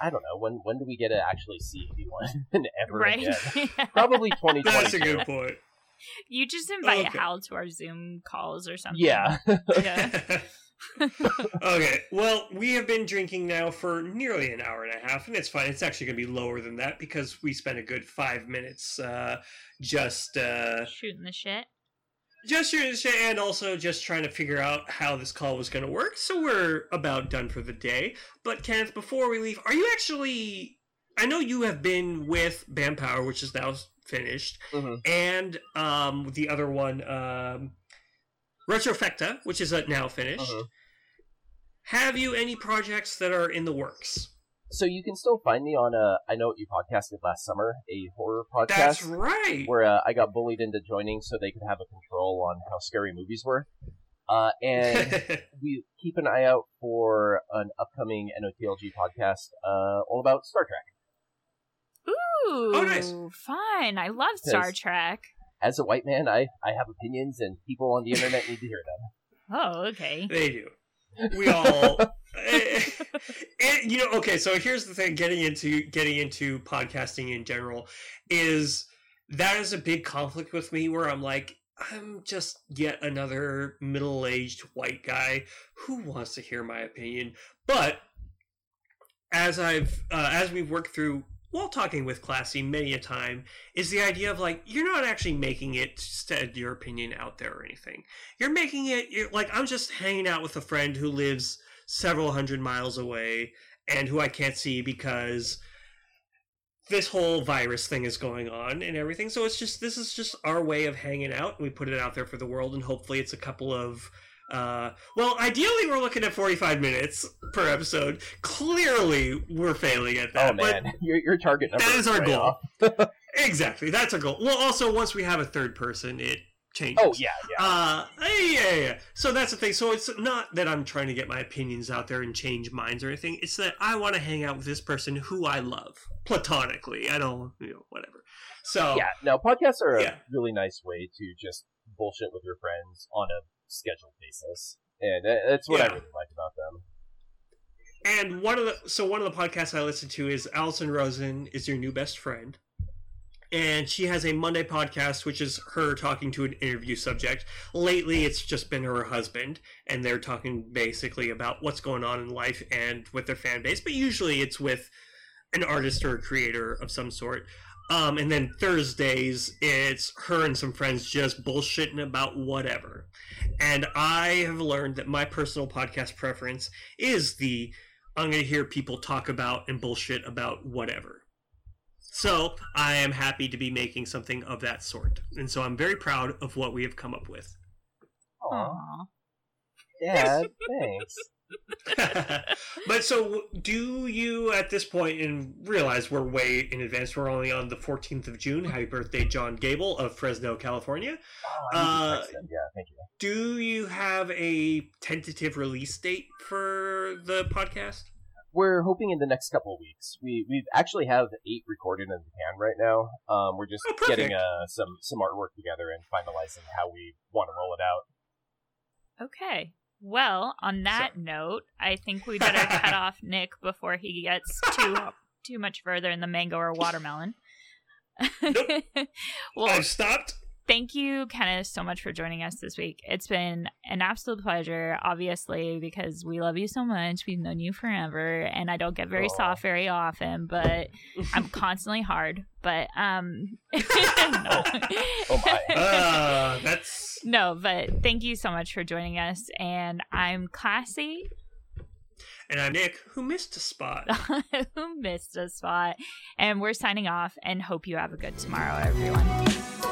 I don't know when when do we get to actually see *laughs* anyone ever right. again? *laughs* Probably twenty twenty That's a good point. you just invite Okay. Hal to our Zoom calls or something. Yeah. *laughs* Yeah. *laughs* okay, well, we have been drinking now for nearly an hour and a half, and it's fine. It's actually going to be lower than that because we spent a good five minutes uh, just uh, Shooting the shit. just shooting the shit and also just trying to figure out how this call was going to work. So we're about done for the day. But Kenneth, before we leave, are you actually? I know you have been with Bam Power, which is now finished, Mhm. and um, the other one, um, Retrofecta, which is uh, now finished. Mhm. Have you any projects that are in the works? So you can still find me on uh, I know what you podcasted last summer, a horror podcast. That's right. Where uh, I got bullied into joining so they could have a control on how scary movies were. Uh, and *laughs* we keep an eye out for an upcoming NOTLG podcast uh, all about Star Trek. Ooh, Oh, nice. fun. I love Star Trek. As a white man, I, I have opinions, and people on the internet need to hear them. *laughs* Oh, okay. they do. We all. Eh, eh, you know, okay. So here's the thing: getting into getting into podcasting in general is that is a big conflict with me. Where I'm like, I'm just yet another middle-aged white guy who wants to hear my opinion. But as I've uh, as we've worked through while talking with Classy many a time, is the idea of like you're not actually making it said your opinion out there or anything. You're making it you're, like I'm just hanging out with a friend who lives several hundred miles away and who I can't see because this whole virus thing is going on and everything. So it's just this is just our way of hanging out. And we put it out there for the world and hopefully it's a couple of uh, well, ideally we're looking at 45 minutes per episode. Clearly we're failing at that. oh but man, *laughs* your your target number that is our way goal. *laughs* Exactly, that's our goal. Well, also once we have a third person, it changes. Oh yeah, yeah. Uh, yeah, yeah. So that's the thing. So it's not that I'm trying to get my opinions out there and change minds or anything. It's that I want to hang out with this person who I love platonically. I don't, you know, whatever. So yeah, no, podcasts are a Yeah. really nice way to just bullshit with your friends on a scheduled basis, and that's what I really like about them. And one of the so one of the podcasts I listen to is Allison Rosen is your new best friend. And she has a Monday podcast, which is her talking to an interview subject. Lately, it's just been her husband, and they're talking basically about what's going on in life and with their fan base. But usually, it's with an artist or a creator of some sort. Um, and then Thursdays, it's her and some friends just bullshitting about whatever. And I have learned that my personal podcast preference is the I'm going to hear people talk about and bullshit about whatever. So I am happy to be making something of that sort. And so I'm very proud of what we have come up with. Aw, Aw. Dad, thanks. *laughs* but so do you at this point and realize we're way in advance we're only on the 14th of june happy birthday john gable of fresno california Oh, I need to Uh. Yeah, thank you. do you have a tentative release date for the podcast We're hoping in the next couple of weeks. We we actually have eight recorded in the can right now. Um, we're just Oh, getting uh some some artwork together and finalizing how we want to roll it out. Okay. Well, on that note, I think we better cut *laughs* off Nick before he gets too too much further in the mango or watermelon. Nope. *laughs* well, I've stopped. Thank you, Kenneth, so much for joining us this week. It's been an absolute pleasure, obviously, because we love you so much. We've known you forever, and I don't get very Aw. soft very often, but I'm *laughs* constantly hard. But um, *laughs* *laughs* no. Oh my. Uh, that's no, but thank you so much for joining us, and I'm classy. and I'm Nick, who missed a spot. who missed a spot. And we're signing off and hope you have a good tomorrow, everyone.